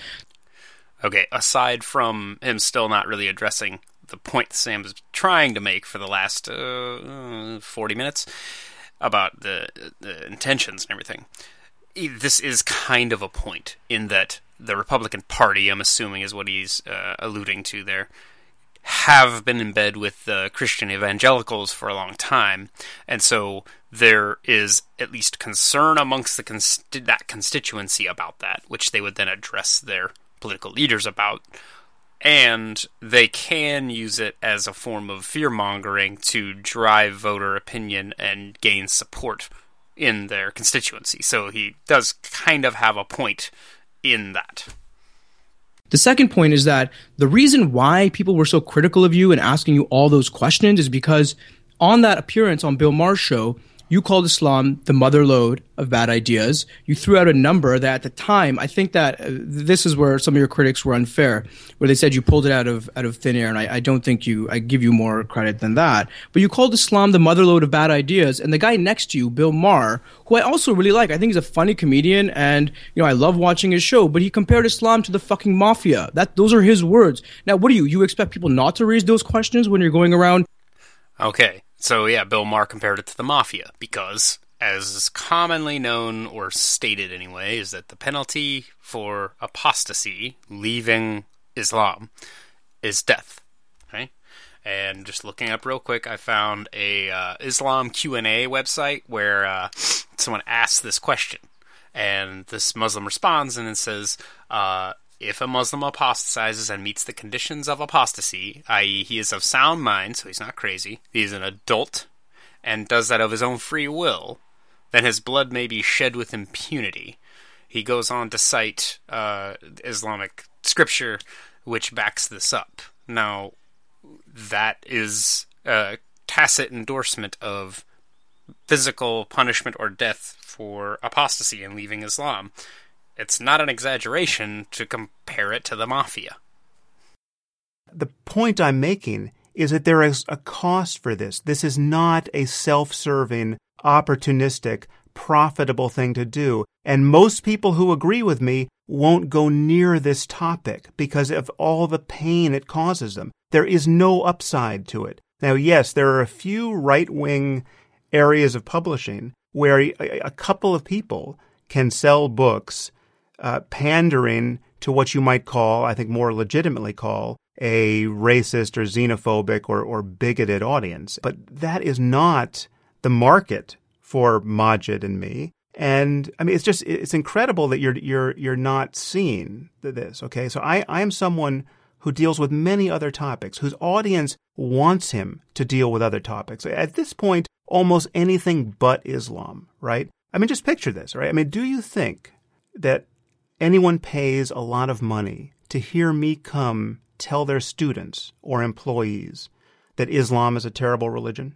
A: Okay, aside from him still not really addressing the point Sam is trying to make for the last uh, 40 minutes about the, the intentions and everything, this is kind of a point in that the Republican Party, I'm assuming, is what he's uh, alluding to there, have been in bed with the Christian evangelicals for a long time, and so there is at least concern amongst the that constituency about that, which they would then address their political leaders about. And they can use it as a form of fear mongering to drive voter opinion and gain support in their constituency. So he does kind of have a point in that.
C: The second point is that the reason why people were so critical of you and asking you all those questions is because on that appearance on Bill Maher's show, you called Islam the mother lode of bad ideas. You threw out a number that at the time, I think that uh, this is where some of your critics were unfair, where they said you pulled it out of out of thin air, and I, I don't think you I give you more credit than that. But you called Islam the mother lode of bad ideas, and the guy next to you, Bill Maher, who I also really like, I think he's a funny comedian, and you know I love watching his show. But he compared Islam to the fucking mafia. That those are his words. Now, what do you you expect people not to raise those questions when you're going around?
A: Okay, so yeah, Bill Maher compared it to the mafia because, as is commonly known or stated anyway, is that the penalty for apostasy, leaving Islam, is death. Right? And just looking up real quick, I found a uh, Islam Q and A website where uh, someone asked this question, and this Muslim responds and it says, uh, if a Muslim apostatizes and meets the conditions of apostasy, i.e., he is of sound mind, so he's not crazy, he is an adult, and does that of his own free will, then his blood may be shed with impunity. He goes on to cite uh, Islamic scripture which backs this up. Now, that is a tacit endorsement of physical punishment or death for apostasy and leaving Islam it's not an exaggeration to compare it to the mafia.
B: The point I'm making is that there is a cost for this. This is not a self serving, opportunistic, profitable thing to do. And most people who agree with me won't go near this topic because of all the pain it causes them. There is no upside to it. Now, yes, there are a few right wing areas of publishing where a, couple of people can sell books uh, pandering to what you might call, I think more legitimately call, a racist or xenophobic or, or bigoted audience. But that is not the market for Maajid and me. And I mean, it's just it's incredible that you're you're you're not seeing this. Okay, so I I am someone who deals with many other topics, whose audience wants him to deal with other topics. At this point, almost anything but Islam, right? I mean, just picture this, right? I mean, do you think that anyone pays a lot of money to hear me come tell their students or employees that Islam is a terrible religion?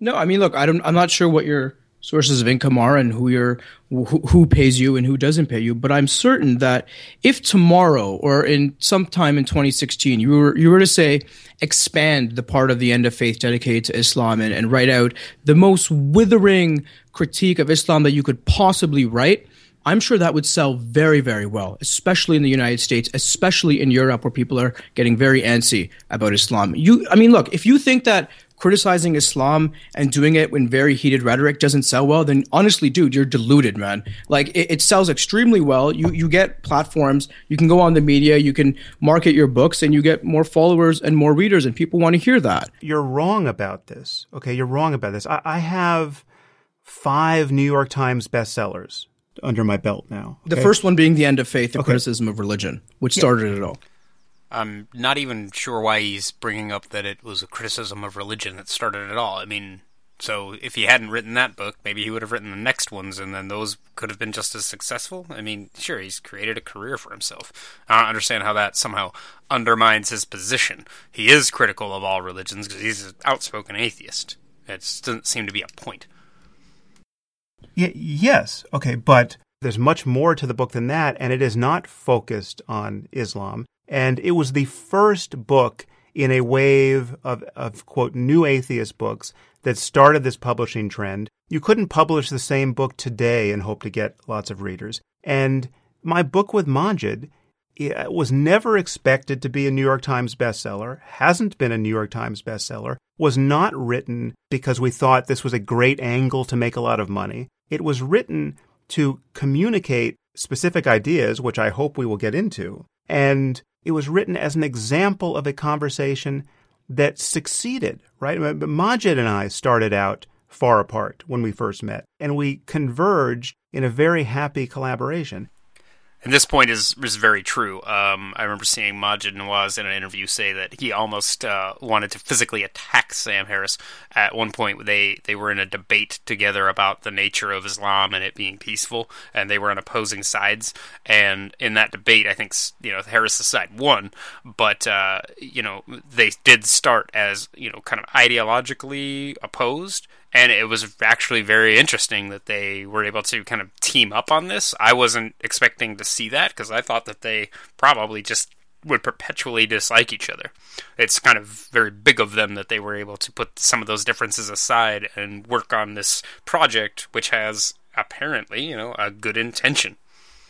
C: No, I mean, look, I don't, I'm not sure what your sources of income are and who your who, who pays you and who doesn't pay you, but I'm certain that if tomorrow or in sometime in 2016 you were you were to say expand the part of the end of faith dedicated to Islam and, and write out the most withering critique of Islam that you could possibly write, I'm sure that would sell very, very well, especially in the United States, especially in Europe, where people are getting very antsy about Islam. You, I mean, look, if you think that criticizing Islam and doing it in very heated rhetoric doesn't sell well, then honestly, dude, you're deluded, man. Like it, it, sells extremely well. You you get platforms, you can go on the media, you can market your books, and you get more followers and more readers, and people want to hear that.
B: You're wrong about this. Okay, you're wrong about this. I, I have five New York Times bestsellers under my belt now.
C: Okay? The first one being the end of faith, the okay. criticism of religion, which started it all.
A: I'm not even sure why he's bringing up that it was a criticism of religion that started it all. I mean, so if he hadn't written that book, maybe he would have written the next ones, and then those could have been just as successful. I mean, sure, he's created a career for himself. I don't understand how that somehow undermines his position. He is critical of all religions because he's an outspoken atheist. It doesn't seem to be a point.
B: Y- yes, okay, but there's much more to the book than that, and it is not focused on Islam. And it was the first book in a wave of, of quote new atheist books that started this publishing trend. You couldn't publish the same book today and hope to get lots of readers. And my book with Maajid was never expected to be a New York Times bestseller, hasn't been a New York Times bestseller, was not written because we thought this was a great angle to make a lot of money. It was written to communicate specific ideas, which I hope we will get into. And it was written as an example of a conversation that succeeded, right? Maajid and I started out far apart when we first met, and we converged in a very happy collaboration.
A: And this point is is very true. Um, I remember seeing Maajid Nawaz in an interview say that he almost uh, wanted to physically attack Sam Harris. At one point, they they were in a debate together about the nature of Islam and it being peaceful, and they were on opposing sides. And in that debate, I think you know Harris's side won, but uh, you know they did start as you know kind of ideologically opposed and it was actually very interesting that they were able to kind of team up on this. I wasn't expecting to see that because I thought that they probably just would perpetually dislike each other. It's kind of very big of them that they were able to put some of those differences aside and work on this project, which has apparently, you know, a good intention.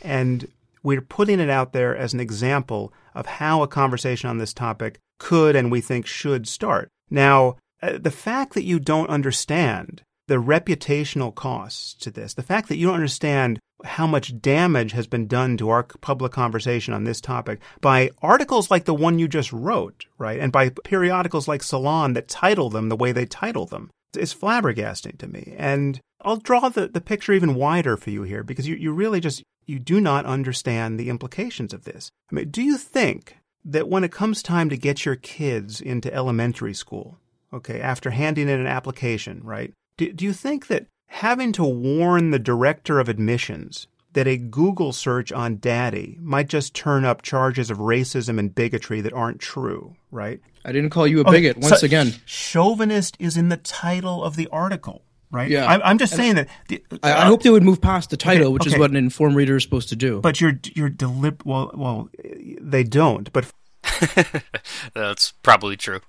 B: And we're putting it out there as an example of how a conversation on this topic could and we think should start. Now, uh, the fact that you don't understand the reputational costs to this, the fact that you don't understand how much damage has been done to our public conversation on this topic by articles like the one you just wrote, right? And by periodicals like Salon that title them the way they title them is flabbergasting to me. And I'll draw the, the picture even wider for you here because you, you really just, you do not understand the implications of this. I mean, do you think that when it comes time to get your kids into elementary school, okay, after handing in an application, right? Do, do you think that having to warn the director of admissions that a Google search on daddy might just turn up charges of racism and bigotry that aren't true, right?
C: I didn't call you a bigot once so again.
B: Chauvinist is in the title of the article, right? Yeah. I, am just and saying that.
C: The, I, I, uh, hope they would move past the title, okay, which okay. is what an informed reader is supposed to do.
B: But you're you're delib well well they don't, but [LAUGHS]
A: that's probably true.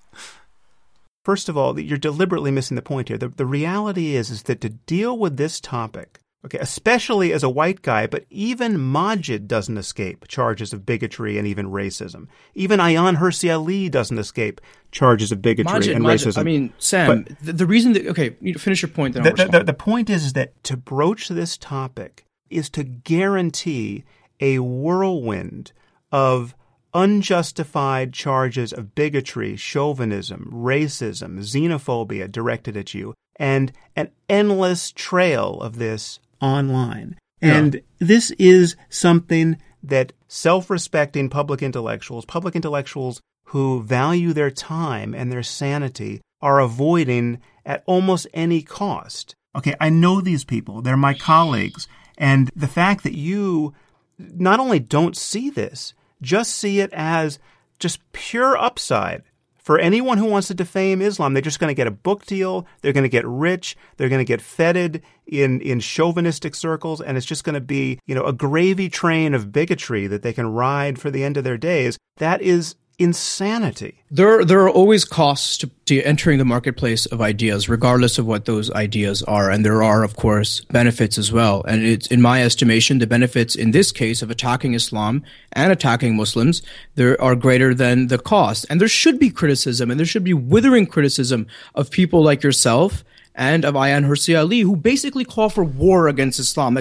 B: First of all, you're deliberately missing the point here. The, the reality is, is that to deal with this topic, okay, especially as a white guy, but even Maajid doesn't escape charges of bigotry and even racism. Even Ayaan Hirsi Ali doesn't escape charges of bigotry Maajid, and Maajid, racism. I
C: mean, Sam, but the, the, reason that, okay, you finish your point. Then
B: the, the, the point is, is that to broach this topic is to guarantee a whirlwind of unjustified charges of bigotry, chauvinism, racism, xenophobia directed at you, and an endless trail of this online. Yeah. And this is something that self respecting public intellectuals, public intellectuals who value their time and their sanity, are avoiding at almost any cost. Okay, I know these people, they're my colleagues. And the fact that you not only don't see this, just see it as just pure upside. For anyone who wants to defame Islam, they're just going to get a book deal. They're going to get rich. They're going to get feted in, in chauvinistic circles. And it's just going to be, you know, a gravy train of bigotry that they can ride for the end of their days. That is insanity.
C: There, there are always costs to, to, entering the marketplace of ideas, regardless of what those ideas are. And there are, of course, benefits as well. And it's, in my estimation, the benefits in this case of attacking Islam and attacking Muslims, there are greater than the cost. And there should be criticism and there should be withering criticism of people like yourself and of Ayaan Hirsi Ali, who basically call for war against Islam.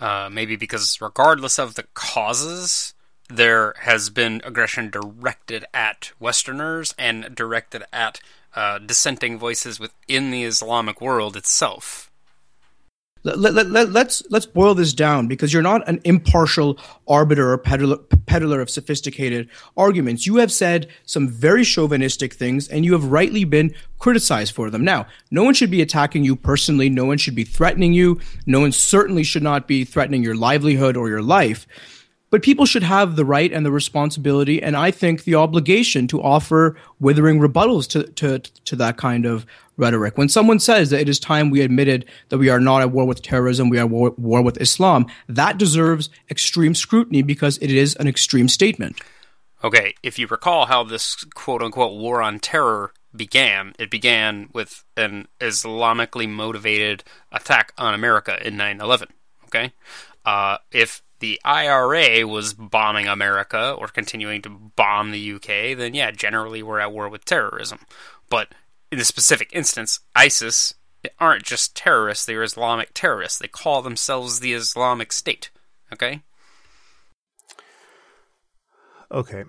A: Uh, maybe because regardless of the causes, there has been aggression directed at Westerners and directed at uh, dissenting voices within the Islamic world itself.
C: Let, let, let, let's let's boil this down because you're not an impartial arbiter or peddler, peddler of sophisticated arguments. You have said some very chauvinistic things, and you have rightly been criticized for them. Now, no one should be attacking you personally. No one should be threatening you. No one certainly should not be threatening your livelihood or your life. But people should have the right and the responsibility, and I think the obligation to offer withering rebuttals to, to, to that kind of rhetoric. When someone says that it is time we admitted that we are not at war with terrorism, we are at war, war with Islam, that deserves extreme scrutiny because it is an extreme statement.
A: Okay, if you recall how this quote unquote war on terror began, it began with an Islamically motivated attack on America in 9 11. Okay? Uh, if the IRA was bombing America or continuing to bomb the UK, then yeah, generally we're at war with terrorism. But in the specific instance, ISIS aren't just terrorists, they're Islamic terrorists. They call themselves the Islamic State. Okay?
B: Okay.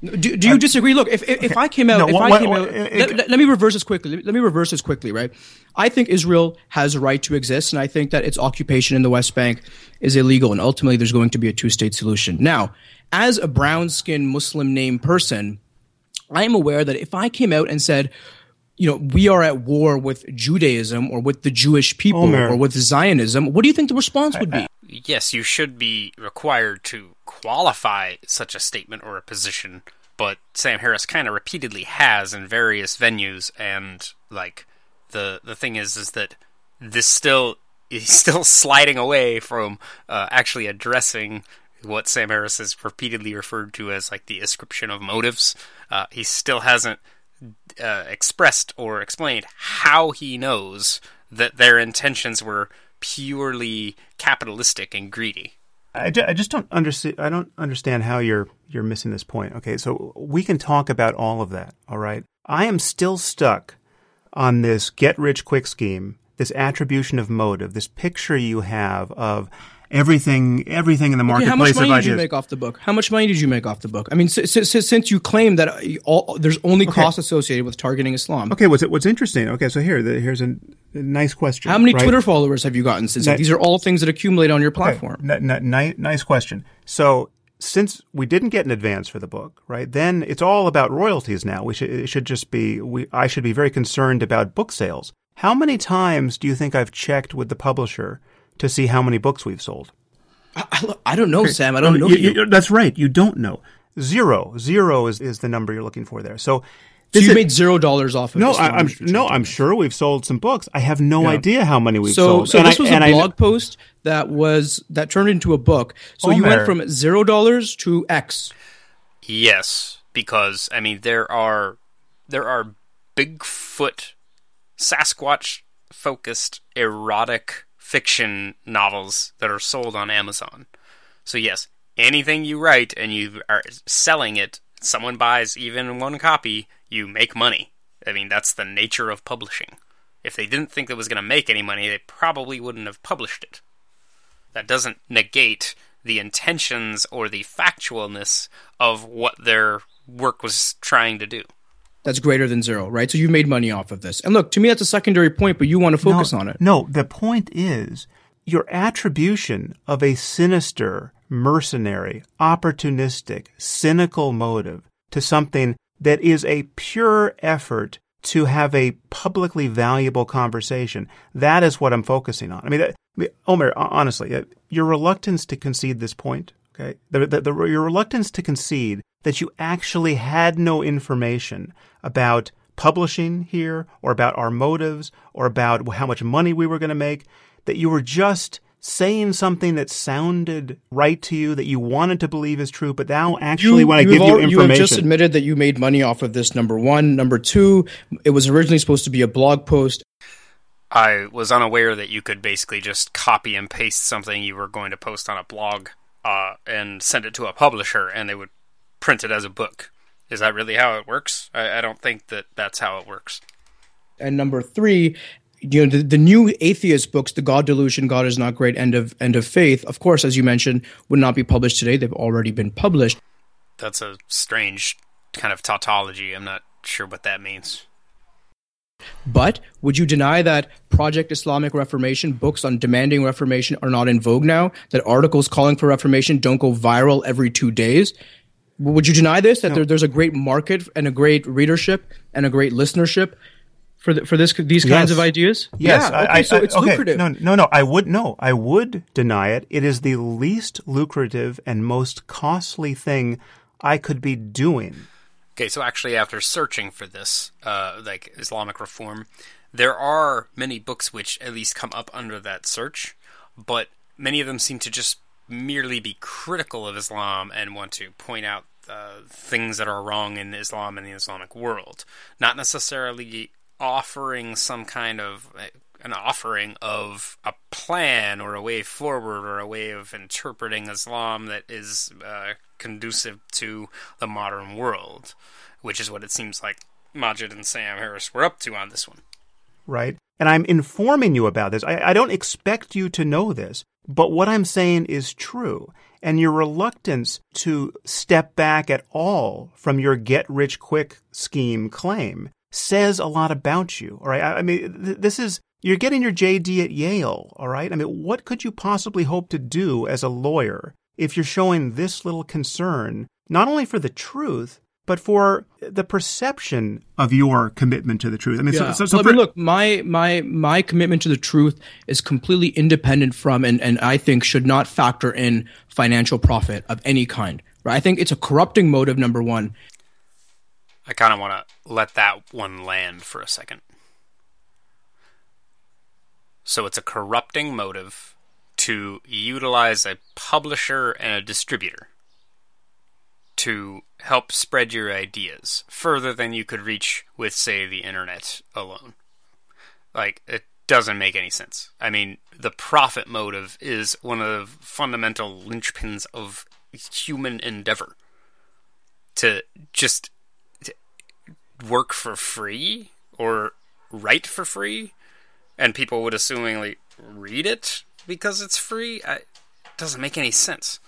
C: Do, do you disagree? Look, if if, if I came out,
B: No,
C: if
B: what-
C: I came
B: what-
C: out,
B: it-
C: let, let- me reverse this quickly. Let me reverse this quickly, right? I think Israel has a right to exist, and I think that its occupation in the West Bank is illegal, and ultimately there's going to be a two-state solution. Now, as a brown-skinned Muslim named person, I am aware that if I came out and said, you know, we are at war with Judaism or with the Jewish people
B: Omer.
C: or with Zionism, what do you think the response would be?
A: Yes, you should be required to qualify such a statement or a position, but Sam Harris kind of repeatedly has in various venues, and like the the thing is, is that this still [LAUGHS] is still sliding away from uh, actually addressing what Sam Harris has repeatedly referred to as like the ascription of motives. Uh, he still hasn't uh, expressed or explained how he knows that their intentions were purely capitalistic and greedy.
B: I, ju- I just don't understand. I don't understand how you're you're missing this point. Okay, so we can talk about all of that. All right, I am still stuck on this get rich quick scheme, this attribution of motive, this picture you have of everything everything in the
C: Okay,
B: marketplace
C: how much money did you make off the book? How much money did you make off the book? I mean, since, since, since you claim that uh, all, there's only costs associated with targeting Islam,
B: Okay, what's what's interesting? Okay, so here the, here's a, nice question.
C: how many
B: right?
C: Twitter followers have you gotten since? These are all things that accumulate on your platform.
B: Okay, n- n- nice question. So, since we didn't get an advance for the book, right? Then it's all about royalties now. We should it should just be we I should be very concerned about book sales. How many times do you think I've checked with the publisher to see how many books we've sold?
C: I, I, I don't know, Sam. I don't know.
B: You-
C: you.
B: you- that's right. You don't know. Zero. Zero is, is the number you're looking for there. So,
C: So you
B: is-
C: made zero dollars off of
B: no,
C: Islam
B: I, I'm no, I'm sure we've sold some books. I have no idea how many we've
C: So,
B: sold.
C: so
B: And
C: this
B: I-
C: was a
B: and I-
C: blog post that was that turned into a book. So you went from zero dollars to X.
A: Yes, because I mean there are there are Bigfoot, Sasquatch focused erotic fiction novels that are sold on Amazon. So yes, anything you write and you are selling it, someone buys even one copy, you make money. I mean that's the nature of publishing. If they didn't think it was going to make any money, they probably wouldn't have published it. That doesn't negate the intentions or the factualness of what their work was trying to do.
C: That's greater than zero, right? So you've made money off of this. And look, to me, that's a secondary point, but you want to focus
B: no,
C: on it.
B: No, the point is your attribution of a sinister, mercenary, opportunistic, cynical motive to something that is a pure effort to have a publicly valuable conversation. That is what I'm focusing on. I mean, I mean, Omer, honestly, uh, your reluctance to concede this point, okay, the, the, the, your reluctance to concede that you actually had no information about publishing here or about our motives or about how much money we were going to make, that you were just saying something that sounded right to you that you wanted to believe is true, but now actually when I
C: you've
B: give you information,
C: you have just admitted that you made money off of this. Number one, number two, it was originally supposed to be a blog post.
A: I was unaware that you could basically just copy and paste something you were going to post on a blog uh, and send it to a publisher and they would print it as a book. Is that really how it works? I, I don't think that that's how it works.
C: And number three, you know, the, the new atheist books, The God Delusion, God is Not Great, End of End of Faith, of course, as you mentioned, would not be published today. They've already been published.
A: That's a strange kind of tautology. I'm not sure what that means.
C: But would you deny that Project Islamic Reformation, books on demanding reformation, are not in vogue now? That articles calling for reformation don't go viral every two days? Would you deny this? That there, there's a great market and a great readership and a great listenership for the, for this these kinds
B: Yes.
C: of ideas?
B: Yes,
C: yeah.
B: I-
C: Okay,
B: I-
C: so
B: I-
C: it's
B: okay,
C: lucrative.
B: No, no, no. I would no. I would deny it. It is the least lucrative and most costly thing I could be doing.
A: Okay, so actually, after searching for this, uh, like Islamic reform, there are many books which at least come up under that search, but many of them seem to just merely be critical of Islam and want to point out uh, things that are wrong in Islam and the Islamic world, not necessarily offering some kind of uh, an offering of a plan or a way forward or a way of interpreting Islam that is uh, conducive to the modern world, which is what it seems like Maajid and Sam Harris were up to on this one.
B: right? And I'm informing you about this. I, I don't expect you to know this, but what I'm saying is true. And your reluctance to step back at all from your get rich quick scheme claim says a lot about you. All right. I, mean, th- this is, you're getting your JD at Yale. All right. I mean, what could you possibly hope to do as a lawyer if you're showing this little concern, not only for the truth, but for the perception of your commitment to the truth. I mean,
C: Yeah.
B: so, so, so
C: Well, I
B: for-
C: mean, look, my my my commitment to the truth is completely independent from, and and I think should not factor in financial profit of any kind. Right? I think it's a corrupting motive. Number one.
A: I kind of want to let that one land for a second. So it's a corrupting motive to utilize a publisher and a distributor to help spread your ideas further than you could reach with, say, the internet alone. Like, it doesn't make any sense. I mean, the profit motive is one of the fundamental linchpins of human endeavor. To just work for free or write for free, and people would assumingly read it because it's free. It doesn't make any sense.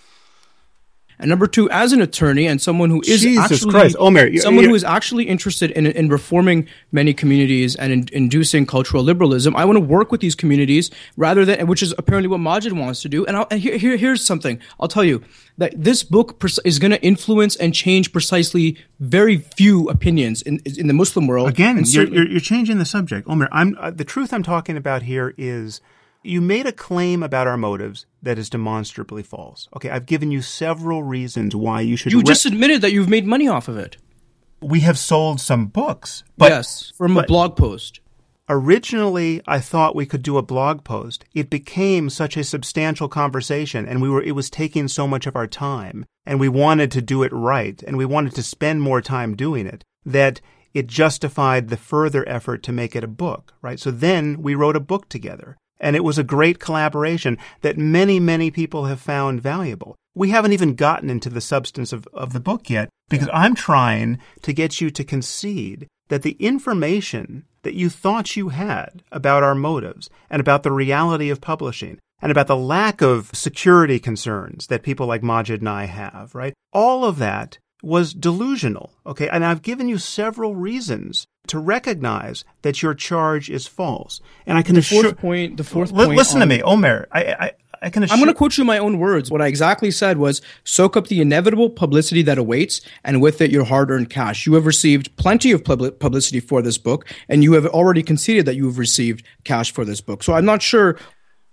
C: And number two, as an attorney and someone who is
B: Jesus
C: actually
B: Christ. Omer, you-
C: someone
B: you-
C: who is actually interested in, in reforming many communities and in, inducing cultural liberalism, I want to work with these communities rather than, which is apparently what Maajid wants to do. And, I'll, and here, here, here's something I'll tell you that this book is going to influence and change precisely very few opinions in in the Muslim world.
B: Again, you're, you're, you're changing the subject. Omer, I'm, uh, the truth I'm talking about here is you made a claim about our motives that is demonstrably false. Okay, I've given you several reasons why you should.
C: you
B: re-
C: just admitted that you've made money off of it.
B: we have sold some books, but
C: yes, from a blog post.
B: originally I thought we could do a blog post. It became such a substantial conversation and we were it was taking so much of our time and we wanted to do it right and we wanted to spend more time doing it that it justified the further effort to make it a book, right? So then we wrote a book together and it was a great collaboration that many, many people have found valuable. We haven't even gotten into the substance of, of the book yet because I'm trying to get you to concede that the information that you thought you had about our motives and about the reality of publishing and about the lack of security concerns that people like Maajid and I have, right? All of that was delusional, okay? And I've given you several reasons to recognize that your charge is false. And I can
C: The
B: assure
C: fourth point. The fourth
B: Li-
C: point.
B: listen to me, Omer. I, I, I can assure
C: I'm going to quote you my own words. What I exactly said was soak up the inevitable publicity that awaits, and with it, your hard earned cash. You have received plenty of publi- publicity for this book, and you have already conceded that you have received cash for this book. So I'm not sure.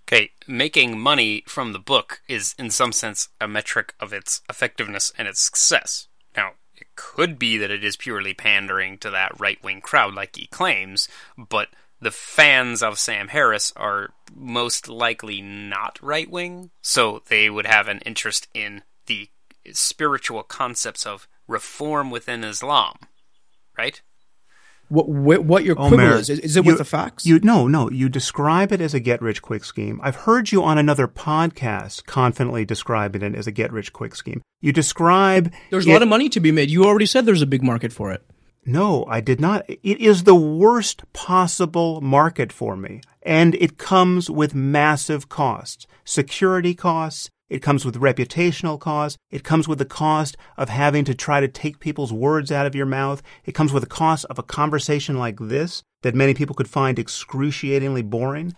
A: Okay, making money from the book is, in some sense, a metric of its effectiveness and its success. Now, it could be that it is purely pandering to that right wing crowd, like he claims, but the fans of Sam Harris are most likely not right wing, so they would have an interest in the spiritual concepts of reform within Islam, right?
C: What what, what your oh, quibble
B: Omer,
C: is. is. Is it
B: you-
C: with the facts?
B: You no, no. You describe it as a get rich quick scheme. I've heard you on another podcast confidently describing it as a get rich quick scheme. You describe
C: there's a lot of money to be made. You already said there's a big market for it.
B: No, I did not. It is the worst possible market for me. And it comes with massive costs. Security costs. It comes with reputational costs. It comes with the cost of having to try to take people's words out of your mouth. It comes with the cost of a conversation like this that many people could find excruciatingly boring.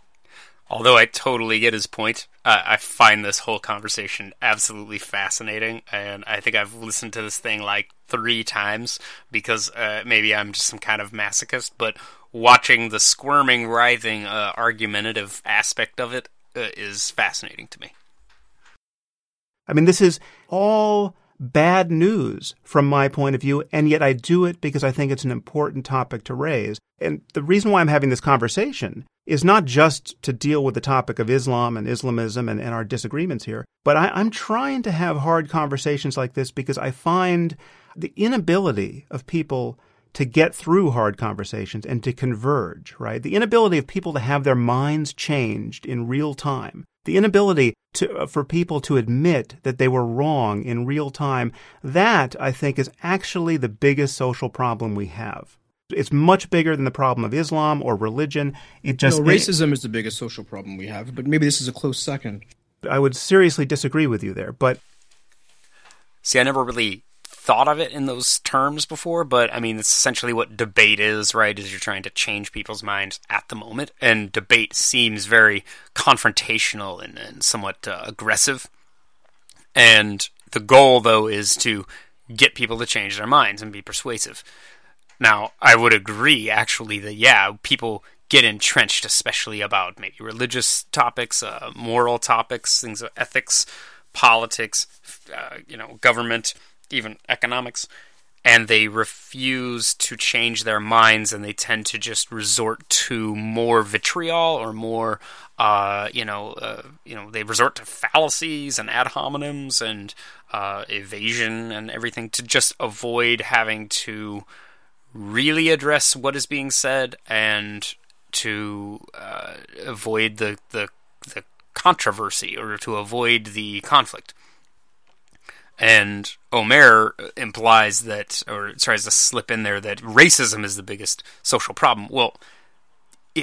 A: Although I totally get his point, uh, I find this whole conversation absolutely fascinating, and I think I've listened to this thing like three times because uh, maybe I'm just some kind of masochist. But watching the squirming, writhing, uh, argumentative aspect of it uh, is fascinating to me.
B: I mean, this is all bad news from my point of view, and yet I do it because I think it's an important topic to raise. And the reason why I'm having this conversation is not just to deal with the topic of Islam and Islamism and, and our disagreements here, but I, I'm trying to have hard conversations like this because I find the inability of people to get through hard conversations and to converge, right? The inability of people to have their minds changed in real time. The inability to, uh, for people to admit that they were wrong in real time. That, I think, is actually the biggest social problem we have. It's much bigger than the problem of Islam or religion. It just
C: no, racism it, is the biggest social problem we have, but maybe this is a close second.
B: I would seriously disagree with you there, but
A: see, I never really thought of it in those terms before, but I mean, it's essentially what debate is, right? Is you're trying to change people's minds at the moment, and debate seems very confrontational and, and somewhat uh, aggressive. And the goal, though, is to get people to change their minds and be persuasive. Now, I would agree, actually, that yeah, people get entrenched, especially about maybe religious topics, uh, moral topics, things of ethics, politics, uh, you know, government even economics, and they refuse to change their minds and they tend to just resort to more vitriol or more uh, you know uh, you know they resort to fallacies and ad hominems and uh, evasion and everything to just avoid having to really address what is being said and to uh, avoid the, the the controversy or to avoid the conflict and Omer implies that, or tries to slip in there, that racism is the biggest social problem. Well,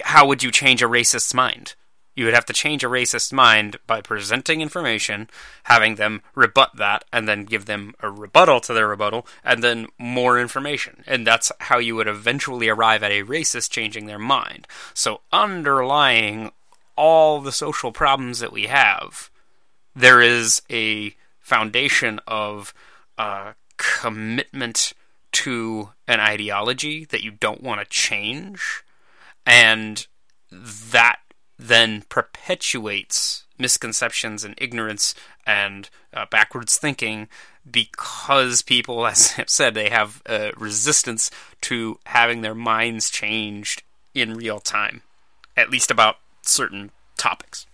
A: how would you change a racist's mind? You would have to change a racist's mind by presenting information, having them rebut that, and then give them a rebuttal to their rebuttal, and then more information. And that's how you would eventually arrive at a racist changing their mind. So, underlying all the social problems that we have, there is a foundation of uh, commitment to an ideology that you don't want to change, and that then perpetuates misconceptions and ignorance and uh, backwards thinking because people, [LAUGHS] as I've said, they have a resistance to having their minds changed in real time, at least about certain topics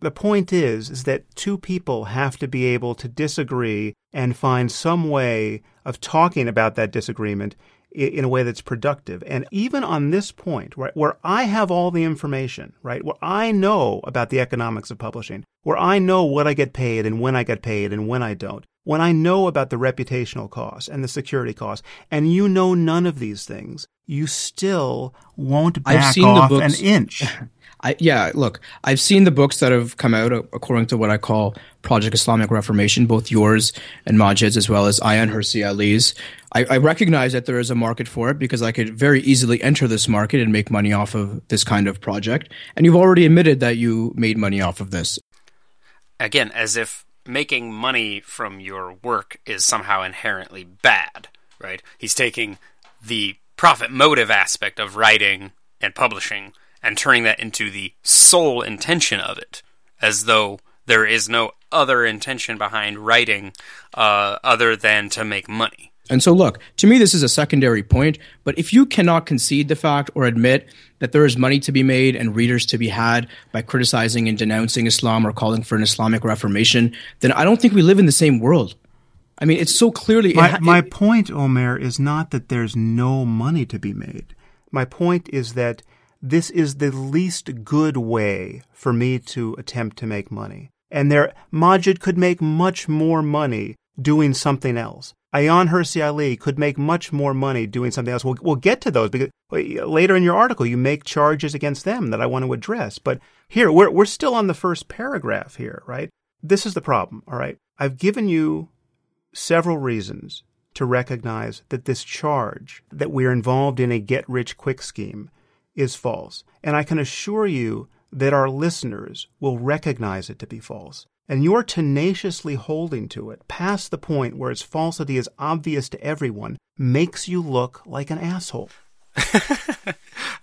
B: the point is is that two people have to be able to disagree and find some way of talking about that disagreement in a way that's productive. And even on this point, right, where I have all the information, right, where I know about the economics of publishing, where I know what I get paid and when I get paid and when I don't, when I know about the reputational costs and the security costs, and you know none of these things, you still won't back off an inch. [LAUGHS]
C: I, yeah, look, I've seen the books that have come out uh, according to what I call Project Islamic Reformation, both yours and Maajid's, as well as Ayaan Hirsi Ali's. I, I recognize that there is a market for it because I could very easily enter this market and make money off of this kind of project. And you've already admitted that you made money off of this.
A: Again, as if making money from your work is somehow inherently bad, right? He's taking the profit motive aspect of writing and publishing and turning that into the sole intention of it, as though there is no other intention behind writing uh, other than to make money.
C: And so, look, to me, this is a secondary point. But if you cannot concede the fact or admit that there is money to be made and readers to be had by criticizing and denouncing Islam or calling for an Islamic reformation, then I don't think we live in the same world. I mean, it's so clearly.
B: My, it, my point, Omer, is not that there's no money to be made. My point is that this is the least good way for me to attempt to make money. And there, Maajid could make much more money doing something else. Ayaan Hirsi Ali could make much more money doing something else. We'll, we'll get to those because later in your article you make charges against them that I want to address. But here, we're, we're still on the first paragraph here, right? This is the problem, all right? I've given you several reasons to recognize that this charge that we're involved in a get rich quick scheme is false. And I can assure you that our listeners will recognize it to be false. And you're tenaciously holding to it past the point where its falsity is obvious to everyone makes you look like an asshole. [LAUGHS]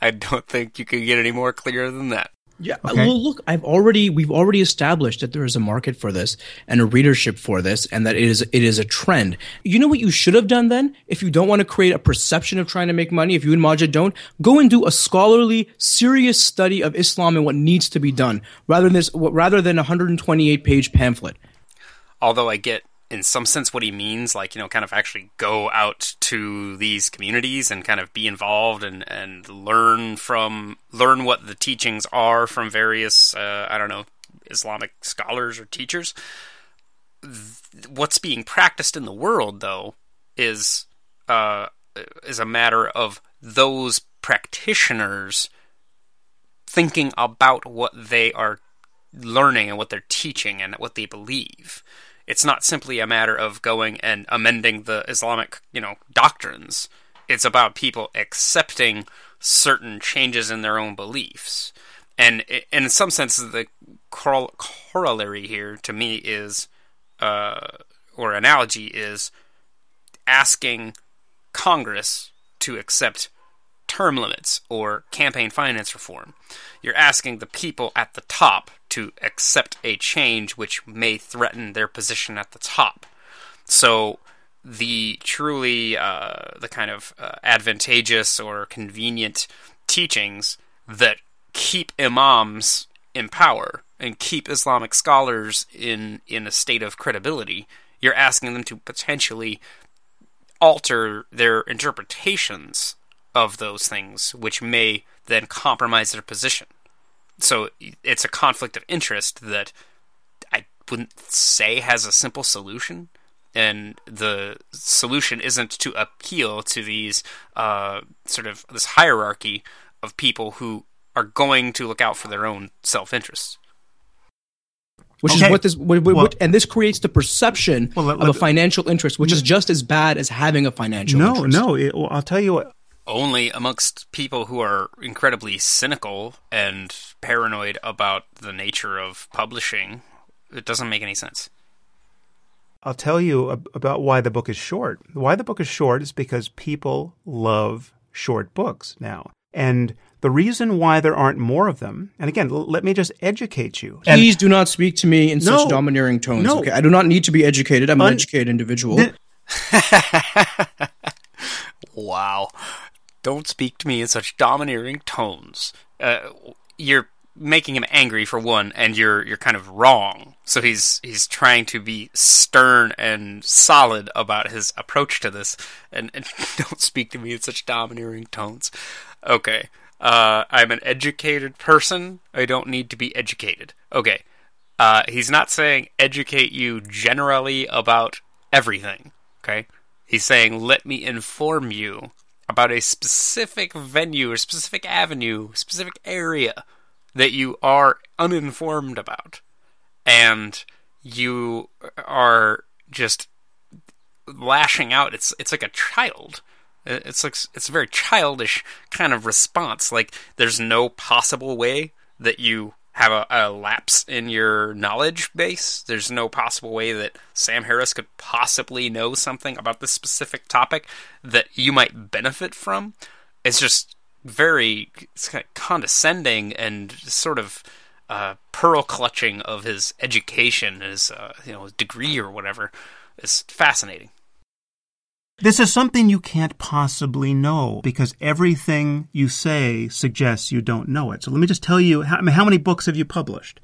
A: I don't think you can get any more clear than that.
C: Yeah,
B: Okay.
C: well, look, I've already we've already established that there is a market for this and a readership for this, and that it is it is a trend. You know what you should have done then, if you don't want to create a perception of trying to make money, if you and Maajid don't, go and do a scholarly, serious study of Islam and what needs to be done, rather than this, rather than a 128 page pamphlet.
A: although I get in some sense what he means, like, you know, kind of actually go out to these communities and kind of be involved and, and learn from, learn what the teachings are from various, uh, I don't know, Islamic scholars or teachers. What's being practiced in the world, though, is, uh, is a matter of those practitioners thinking about what they are learning and what they're teaching and what they believe. It's not simply a matter of going and amending the Islamic, you know, doctrines. It's about people accepting certain changes in their own beliefs. And in some sense, the corol- corollary here to me is, uh, or analogy is, asking Congress to accept term limits or campaign finance reform. You're asking the people at the top to accept a change which may threaten their position at the top. So the truly uh, the kind of uh, advantageous or convenient teachings that keep imams in power and keep Islamic scholars in in a state of credibility, you're asking them to potentially alter their interpretations of those things, which may then compromise their position. So it's a conflict of interest that I wouldn't say has a simple solution. And the solution isn't to appeal to these uh, sort of this hierarchy of people who are going to look out for their own self interests.
C: Which
B: Okay.
C: is what this, what, what,
B: Well-
C: and this creates the perception
B: Well, let-
C: of a financial interest, which is just as bad as having a financial
B: No,
C: interest.
B: no. It, well, I'll tell you what.
A: Only amongst people who are incredibly cynical and paranoid about the nature of publishing. It doesn't make any sense.
B: I'll tell you ab- about why the book is short. Why the book is short is because people love short books now. And the reason why there aren't more of them, and again, l- let me just educate you. And
C: Please do not speak to me in
B: No.
C: such domineering tones.
B: No.
C: Okay, I do not need to be educated. I'm an
B: Un-
C: educated individual.
B: Th- [LAUGHS]
A: Wow. Don't speak to me in such domineering tones. Uh, you're making him angry for one, and you're you're kind of wrong. So he's he's trying to be stern and solid about his approach to this, and, and [LAUGHS] don't speak to me in such domineering tones. Okay. Uh, I'm an educated person. I don't need to be educated. Okay. Uh, he's not saying educate you generally about everything. Okay. He's saying let me inform you about a specific venue or specific avenue, specific area that you are uninformed about, and you are just lashing out. It's it's like a child. It's like it's a very childish kind of response. Like there's no possible way that you have a, a lapse in your knowledge base. There's no possible way that Sam Harris could possibly know something about this specific topic that you might benefit from. It's just very it's kind of condescending and sort of uh, pearl clutching of his education, his uh, you know degree or whatever. It's fascinating.
B: This is something you can't possibly know because everything you say suggests you don't know it. So let me just tell you how, I mean, how many books have you published?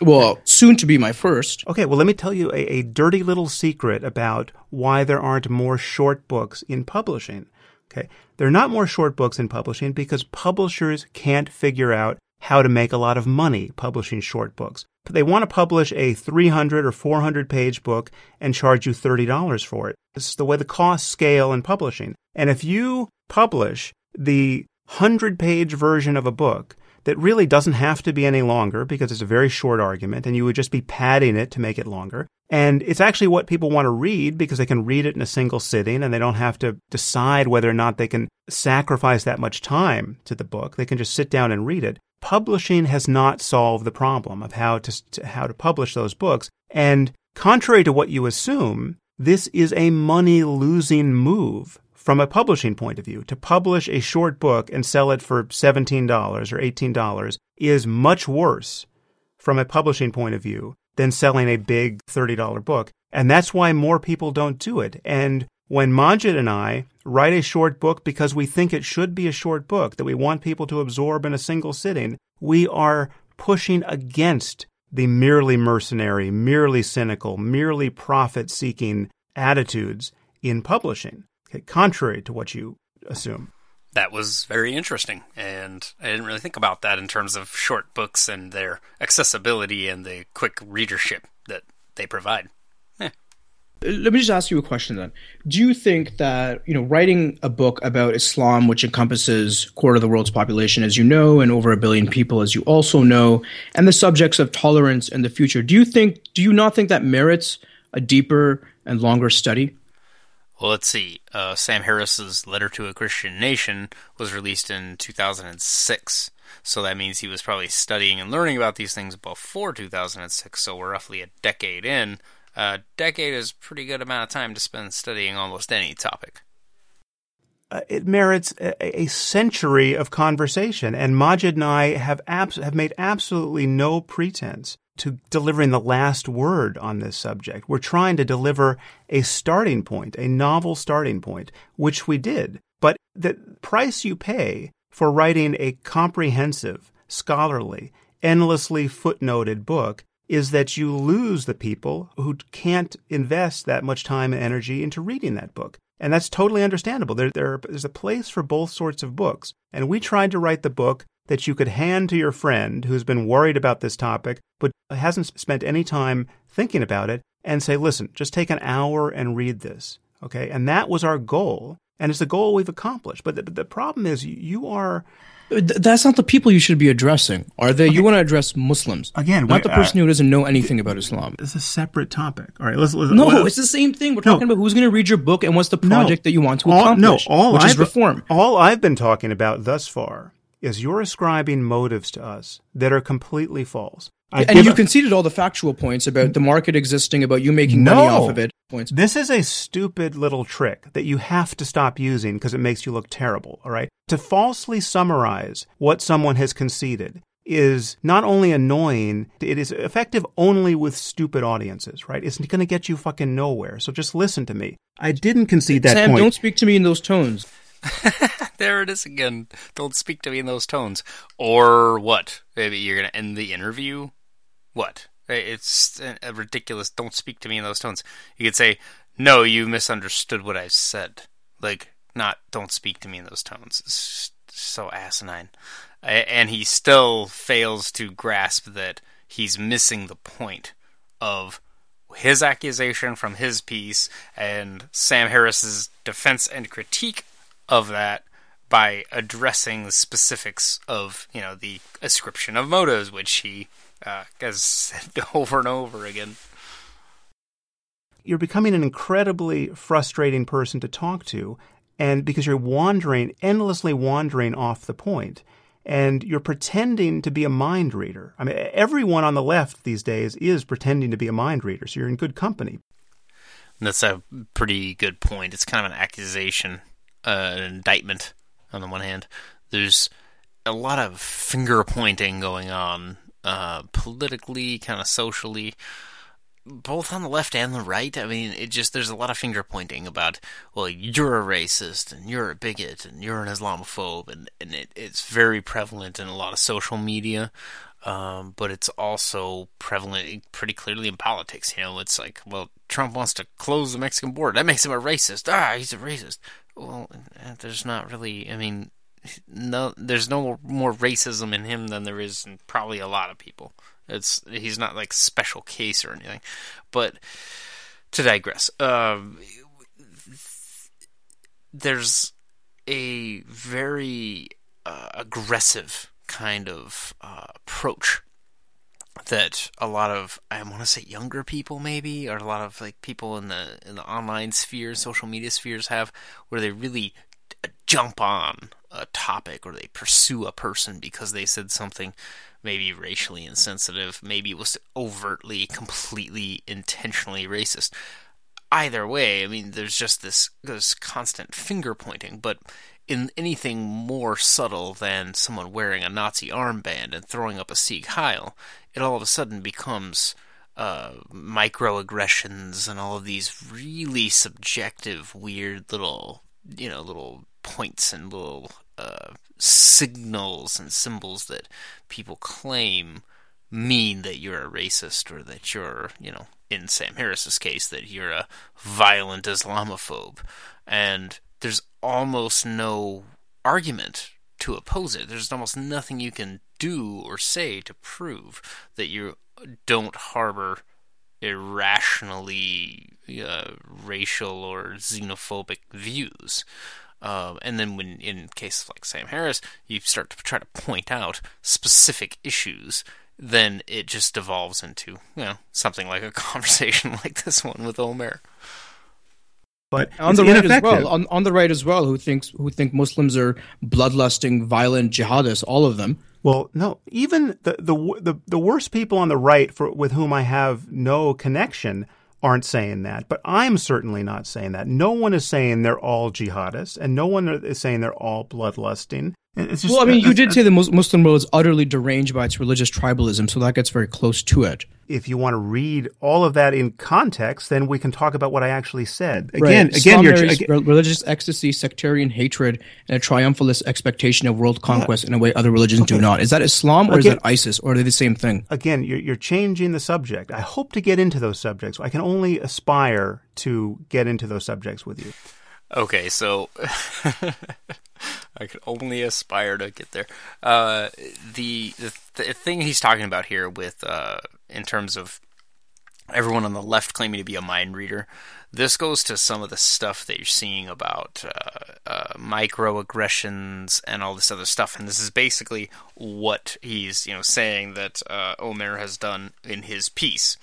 C: Well, soon to be my first.
B: Okay, well, let me tell you a, a dirty little secret about why there aren't more short books in publishing. Okay, there are not more short books in publishing because publishers can't figure out how to make a lot of money publishing short books. They want to publish a 300 or 400 page book and charge you $30 for it. This is the way the costs scale in publishing. And if you publish the 100 page version of a book that really doesn't have to be any longer because it's a very short argument and you would just be padding it to make it longer. And it's actually what people want to read because they can read it in a single sitting and they don't have to decide whether or not they can sacrifice that much time to the book. They can just sit down and read it. Publishing has not solved the problem of how to, to how to publish those books. And contrary to what you assume, this is a money losing move from a publishing point of view, to publish a short book and sell it for $17 or $18 is much worse from a publishing point of view than selling a big $30 book. And that's why more people don't do it. And when Maajid and I write a short book because we think it should be a short book that we want people to absorb in a single sitting, we are pushing against the merely mercenary, merely cynical, merely profit seeking attitudes in publishing, contrary to what you assume.
A: That was very interesting, and I didn't really think about that in terms of short books and their accessibility and the quick readership that they provide.
C: Let me just ask you a question then. Do you think that, you know, writing a book about Islam, which encompasses quarter of the world's population, as you know, and over a billion people, as you also know, and the subjects of tolerance and the future, do you think, do you not think that merits a deeper and longer study?
A: Well, let's see. Uh, Sam Harris's Letter to a Christian Nation was released in 2006. So that means he was probably studying and learning about these things before 2006. So we're roughly a decade in a decade is a pretty good amount of time to spend studying almost any topic.
B: Uh, it merits a, a, century of conversation, and Maajid and I have abs- have made absolutely no pretense to delivering the last word on this subject. We're trying to deliver a starting point, a novel starting point, which we did. But the price you pay for writing a comprehensive, scholarly, endlessly footnoted book is that you lose the people who can't invest that much time and energy into reading that book. And that's totally understandable. There, there, there's a place for both sorts of books. And we tried to write the book that you could hand to your friend who's been worried about this topic, but hasn't spent any time thinking about it, and say, listen, just take an hour and read this. Okay. And that was our goal. And it's a goal we've accomplished. But the, the problem is you are
C: that's not the people you should be addressing, are they? Okay. You want to address Muslims
B: again,
C: not the person uh, who doesn't know anything about Islam.
B: It's a separate topic. All right, let's. let's
C: no, well, it's the same thing. We're no. talking about who's going to read your book and what's the project no. that you want to accomplish.
B: No, all
C: which
B: I've,
C: is reform.
B: All I've been talking about thus far is you're ascribing motives to us that are completely false.
C: I and you a, conceded all the factual points about the market existing, about you making no, money off of it. Points.
B: This is a stupid little trick that you have to stop using because it makes you look terrible, all right? To falsely summarize what someone has conceded is not only annoying, it is effective only with stupid audiences, right? It's going to get you fucking nowhere. So just listen to me. I didn't concede that
C: Sam,
B: point.
C: don't speak to me in those tones. [LAUGHS]
A: there it is again. Don't speak to me in those tones. Or what? Maybe you're going to end the interview what? It's a ridiculous. Don't speak to me in those tones. You could say, "No, you misunderstood what I said." Like, not "Don't speak to me in those tones." It's so asinine, and he still fails to grasp that he's missing the point of his accusation from his piece and Sam Harris's defense and critique of that by addressing the specifics of you know the ascription of motives, which he uh, as [LAUGHS] said over and over again.
B: You're becoming an incredibly frustrating person to talk to, and because you're wandering, endlessly wandering off the point, and you're pretending to be a mind reader. I mean, everyone on the left these days is pretending to be a mind reader, so you're in good company.
A: That's a pretty good point. It's kind of an accusation, uh, an indictment on the one hand. There's a lot of finger pointing going on uh, politically, kind of socially, both on the left and the right. I mean, it just there's a lot of finger pointing about well, you're a racist and you're a bigot and you're an Islamophobe, and and it, it's very prevalent in a lot of social media. Um, but it's also prevalent pretty clearly in politics. You know, it's like, well, Trump wants to close the Mexican border. That makes him a racist. Ah, he's a racist. Well, eh, there's not really. I mean, no, there's no more racism in him than there is in probably a lot of people. It's he's not like special case or anything. But to digress, uh, there's a very uh, aggressive kind of uh, approach that a lot of I want to say younger people maybe or a lot of like people in the in the online sphere, social media spheres have where they really jump on a topic or they pursue a person because they said something maybe racially insensitive, maybe it was overtly, completely, intentionally racist. either way, I mean, there's just this this constant finger pointing, but in anything more subtle than someone wearing a Nazi armband and throwing up a Sieg Heil, it all of a sudden becomes uh, microaggressions and all of these really subjective, weird little, you know, little points and little uh, signals and symbols that people claim mean that you're a racist or that you're, you know, in Sam Harris's case, that you're a violent Islamophobe. And there's almost no argument to oppose it. There's almost nothing you can do or say to prove that you don't harbor irrationally uh, racial or xenophobic views. Uh, and then, when in cases like Sam Harris, you start to try to point out specific issues, then it just devolves into you know something like a [LAUGHS] conversation like this one with Omer.
B: But
C: on the right as well, on, on the right as well, who thinks who think Muslims are bloodlusting, violent jihadists, all of them.
B: Well, no, even the the the, the worst people on the right for with whom I have no connection aren't saying that, but I'm certainly not saying that. No one is saying they're all jihadists, and no one is saying they're all bloodlusting.
C: Just, well, I mean, you did say the Muslim world is utterly deranged by its religious tribalism, so that gets very close to it.
B: If you want to read all of that in context, then we can talk about what I actually said. Again, right. again,
C: you're again, religious ecstasy, sectarian hatred, and a triumphalist expectation of world conquest yeah. in a way other religions okay. do not. Is that Islam or again, is that ISIS, or are they the same thing?
B: Again, you're, you're changing the subject. I hope to get into those subjects. I can only aspire to get into those subjects with you.
A: Okay, so [LAUGHS] I could only aspire to get there. Uh, the, the, the thing he's talking about here, with uh, in terms of everyone on the left claiming to be a mind reader, this goes to some of the stuff that you're seeing about uh, uh, microaggressions and all this other stuff. And this is basically what he's you know saying that uh, Omer has done in his piece,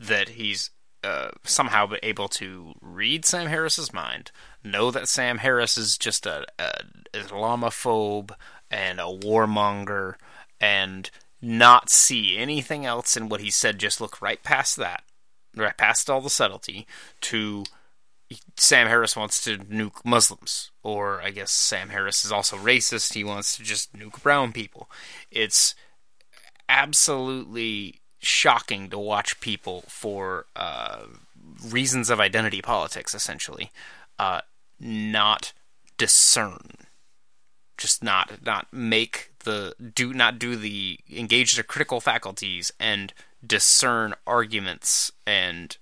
A: that he's uh, somehow able to read Sam Harris's mind, know that Sam Harris is just a, a Islamophobe and a warmonger, and not see anything else in what he said. Just look right past that, right past all the subtlety, to Sam Harris wants to nuke Muslims, or I guess Sam Harris is also racist. He wants to just nuke brown people. It's absolutely shocking to watch people for uh, reasons of identity politics, essentially, uh, not discern, just not not make the do not do the engage their critical faculties and discern arguments and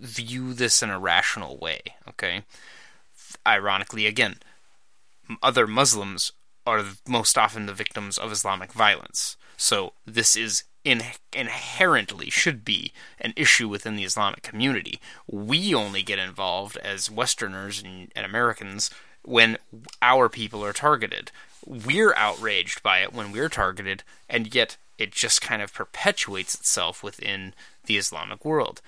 A: view this in a rational way. Okay, ironically, again, other Muslims are most often the victims of Islamic violence. So this is in, inherently should be an issue within the Islamic community. We only get involved as Westerners and, and Americans when our people are targeted. We're outraged by it when we're targeted, and yet it just kind of perpetuates itself within the Islamic world.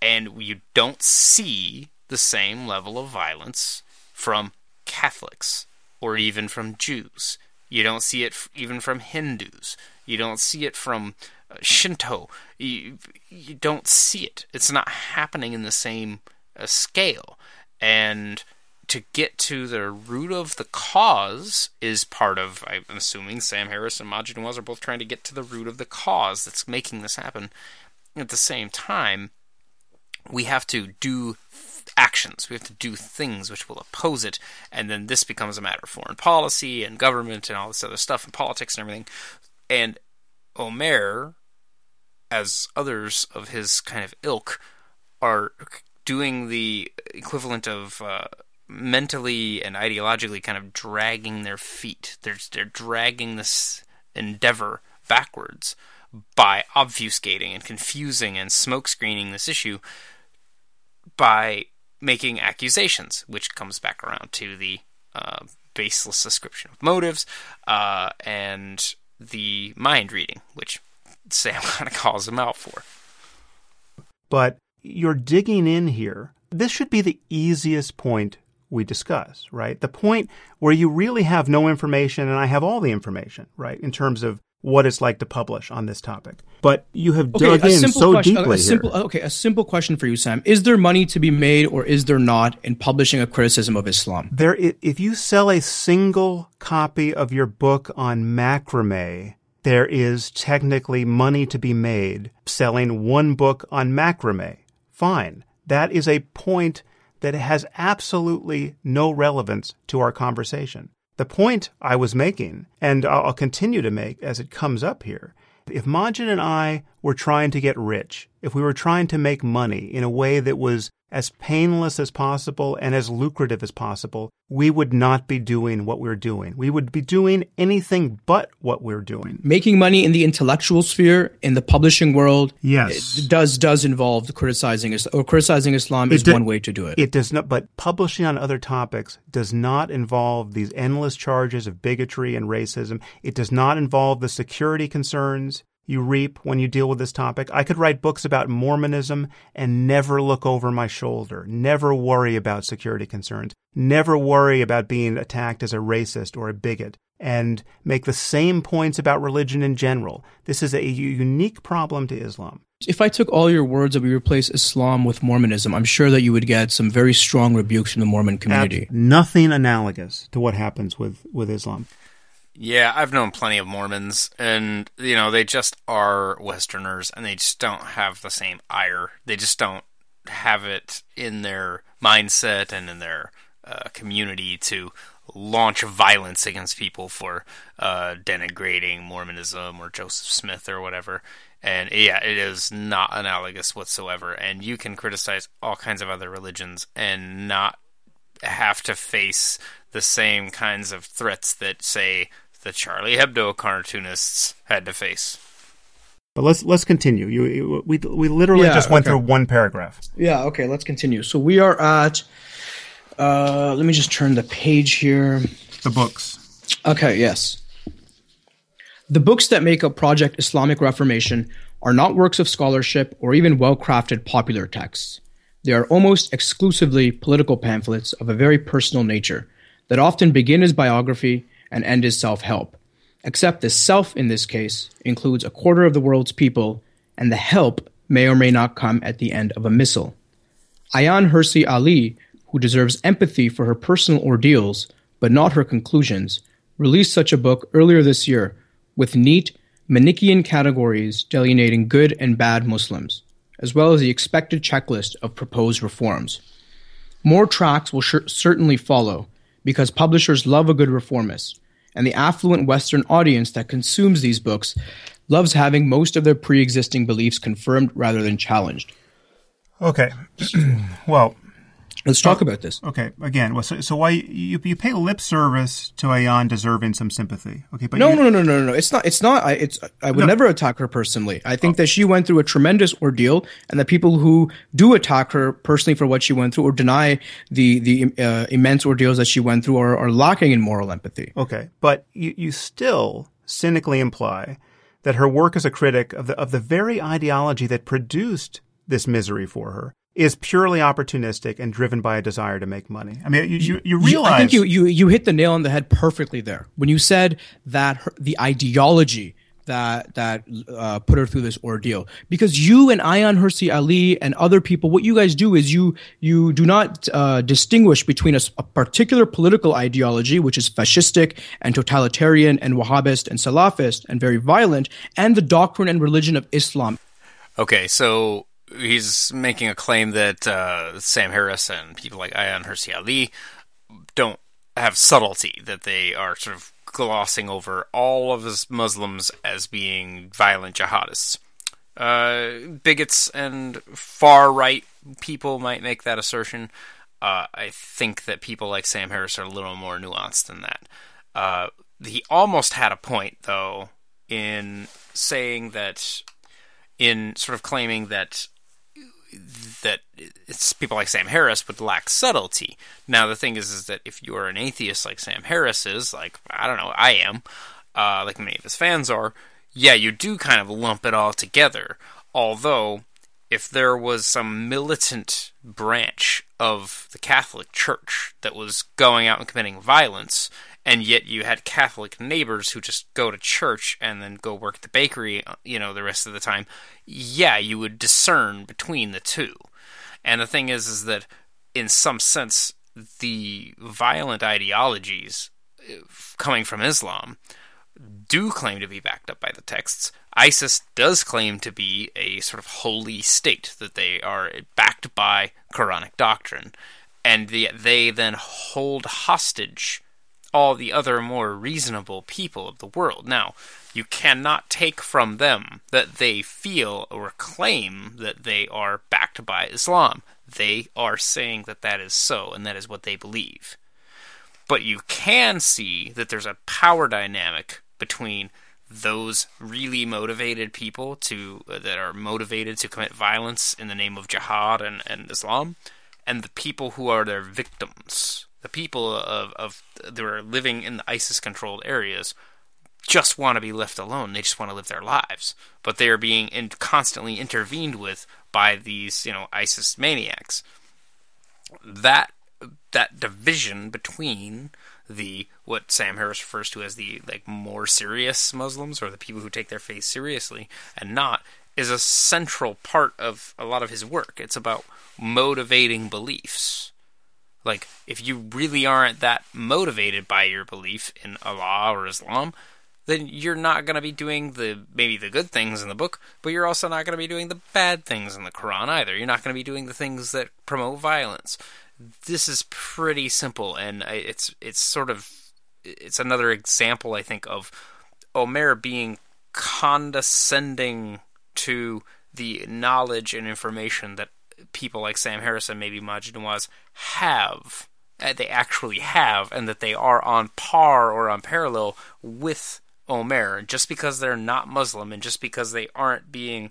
A: And you don't see the same level of violence from Catholics or even from Jews. You don't see it even from Hindus. You don't see it from uh, Shinto. You, you don't see it. It's not happening in the same uh, scale. And to get to the root of the cause is part of, I'm assuming Sam Harris and Maajid Nawaz are both trying to get to the root of the cause that's making this happen. At the same time, we have to do actions. We have to do things which will oppose it, and then this becomes a matter of foreign policy and government and all this other stuff and politics and everything. And Omer, as others of his kind of ilk, are doing the equivalent of uh, mentally and ideologically kind of dragging their feet. They're they're dragging this endeavor backwards by obfuscating and confusing and smokescreening this issue by making accusations, which comes back around to the uh, baseless description of motives uh, and the mind reading, which Sam [LAUGHS] kind of calls him out for.
B: But you're digging in here. This should be the easiest point we discuss, right? The point where you really have no information and I have all the information, right? In terms of what it's like to publish on this topic. But you have
C: Okay,
B: dug in so
C: question,
B: deeply
C: a simple,
B: here.
C: okay, a simple question for you, Sam. Is there money to be made or is there not in publishing a criticism of Islam?
B: There, if you sell a single copy of your book on macrame, there is technically money to be made selling one book on macrame. Fine. That is a point that has absolutely no relevance to our conversation. The point I was making, and I'll continue to make as it comes up here, if Maajid and I were trying to get rich, if we were trying to make money in a way that was as painless as possible and as lucrative as possible, we would not be doing what we're doing. We would be doing anything but what we're doing.
C: Making money in the intellectual sphere, in the publishing world,
B: Yes.
C: it does does involve criticizing Islam, or criticizing Islam is
B: do-
C: one way to do it.
B: It does not, but publishing on other topics does not involve these endless charges of bigotry and racism. It does not involve the security concerns you reap when you deal with this topic. I could write books about Mormonism and never look over my shoulder, never worry about security concerns, never worry about being attacked as a racist or a bigot, and make the same points about religion in general. This is a unique problem to Islam.
C: if I took all your words and we replace Islam with Mormonism, I'm sure that you would get some very strong rebukes from the Mormon community.
B: Nothing analogous to what happens with, with Islam.
A: Yeah, I've known plenty of Mormons, and you know they just are Westerners, and they just don't have the same ire. They just don't have it in their mindset and in their uh, community to launch violence against people for uh, denigrating Mormonism or Joseph Smith or whatever. And yeah, it is not analogous whatsoever. And you can criticize all kinds of other religions and not have to face the same kinds of threats that, say, the Charlie Hebdo cartoonists had to face.
B: But let's let's continue. You, you we we literally
C: Yeah,
B: just went
C: okay.
B: through one paragraph.
C: Yeah, okay, let's continue. So we are at uh let me just turn the page here.
B: The books.
C: Okay, yes. The books that make up Project Islamic Reformation are not works of scholarship or even well crafted popular texts. They are almost exclusively political pamphlets of a very personal nature that often begin as biography and end as self help. Except the self in this case includes a quarter of the world's people, and the help may or may not come at the end of a missile. Ayaan Hirsi Ali, who deserves empathy for her personal ordeals, but not her conclusions, released such a book earlier this year with neat, Manichaean categories delineating good and bad Muslims, as well as the expected checklist of proposed reforms. More tracks will cer- certainly follow because publishers love a good reformist, and the affluent Western audience that consumes these books loves having most of their pre existing beliefs confirmed rather than challenged.
B: Okay. [CLEARS THROAT] well,
C: Let's talk about this.
B: okay. Again, well, so, so why you you pay lip service to Ayaan deserving some sympathy? Okay, but
C: No,
B: you,
C: no, no, no, no, no. It's not. It's not. I, it's. I would never attack her personally. I think that she went through a tremendous ordeal, and that people who do attack her personally for what she went through or deny the the uh, immense ordeals that she went through are, are lacking in moral empathy.
B: Okay, but you, you still cynically imply that her work as a critic of the of the very ideology that produced this misery for her is purely opportunistic and driven by a desire to make money. I mean, you you, you realize
C: I think you, you you hit the nail on the head perfectly there when you said that her, the ideology that that uh, put her through this ordeal. Because you and Ayaan Hirsi Ali and other people, what you guys do is you you do not uh, distinguish between a particular political ideology, which is fascistic and totalitarian and Wahhabist and Salafist and very violent, and the doctrine and religion of Islam.
A: Okay, so he's making a claim that uh, Sam Harris and people like Ayaan Hirsi Ali don't have subtlety, that they are sort of glossing over all of his Muslims as being violent jihadists. Uh, bigots and far right people might make that assertion. Uh, I think that people like Sam Harris are a little more nuanced than that. Uh, he almost had a point, though, in saying that, in sort of claiming that that it's people like Sam Harris would lack subtlety. Now the thing is, is that if you're an atheist like Sam Harris is, like I don't know, I am, uh, like many of his fans are, yeah, you do kind of lump it all together. Although, if there was some militant branch of the Catholic Church that was going out and committing violence, and yet you had Catholic neighbors who just go to church and then go work at the bakery, uh, you know, the rest of the time, yeah, you would discern between the two. And the thing is, is that in some sense, the violent ideologies uh, coming from Islam do claim to be backed up by the texts. ISIS does claim to be a sort of holy state, that they are backed by Quranic doctrine, and the, they then hold hostage all the other more reasonable people of the world. Now, you cannot take from them that they feel or claim that they are backed by Islam. They are saying that that is so, and that is what they believe. But you can see that there's a power dynamic between those really motivated people to uh, that are motivated to commit violence in the name of jihad and, and Islam, and the people who are their victims the people of, of that are living in the ISIS controlled areas just want to be left alone. They just want to live their lives, but they are being in, constantly intervened with by these, you know, ISIS maniacs. That that division between the what Sam Harris refers to as the like more serious Muslims or the people who take their faith seriously and not is a central part of a lot of his work. It's about motivating beliefs like, if you really aren't that motivated by your belief in Allah or Islam, then you're not going to be doing the maybe the good things in the book, but you're also not going to be doing the bad things in the Quran either. You're not going to be doing the things that promote violence. This is pretty simple, and it's it's sort of it's another example, I think, of Omer being condescending to the knowledge and information that people like Sam Harrison, maybe Maajid Nawaz, have. Uh, they actually have, and that they are on par or on parallel with Omer. Just because they're not Muslim and just because they aren't being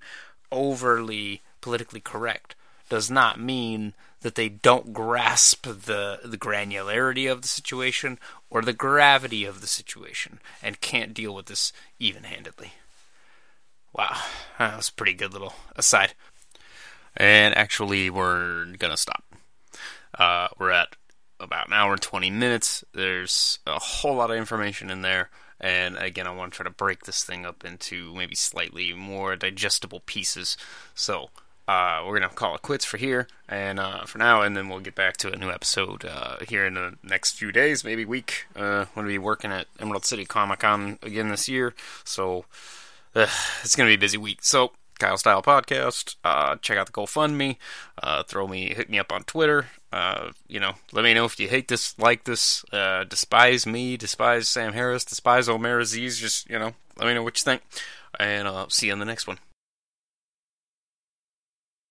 A: overly politically correct does not mean that they don't grasp the the granularity of the situation or the gravity of the situation and can't deal with this even-handedly. Wow, that was a pretty good little aside. And actually, we're gonna stop. Uh, we're at about an hour and 20 minutes. There's a whole lot of information in there. And again, I want to try to break this thing up into maybe slightly more digestible pieces. So uh, we're going to call it quits for here and uh, for now, and then we'll get back to a new episode uh, here in the next few days, maybe week. I'm going to be working at Emerald City Comic Con again this year. So it's going to be a busy week. So Kyle Style Podcast. Uh, check out the GoFundMe. Uh, throw me, hit me up on Twitter. Uh, you know, let me know if you hate this, like this, uh, despise me, despise Sam Harris, despise Omer Aziz. Just you know, let me know what you think, and I'll see you on the next one.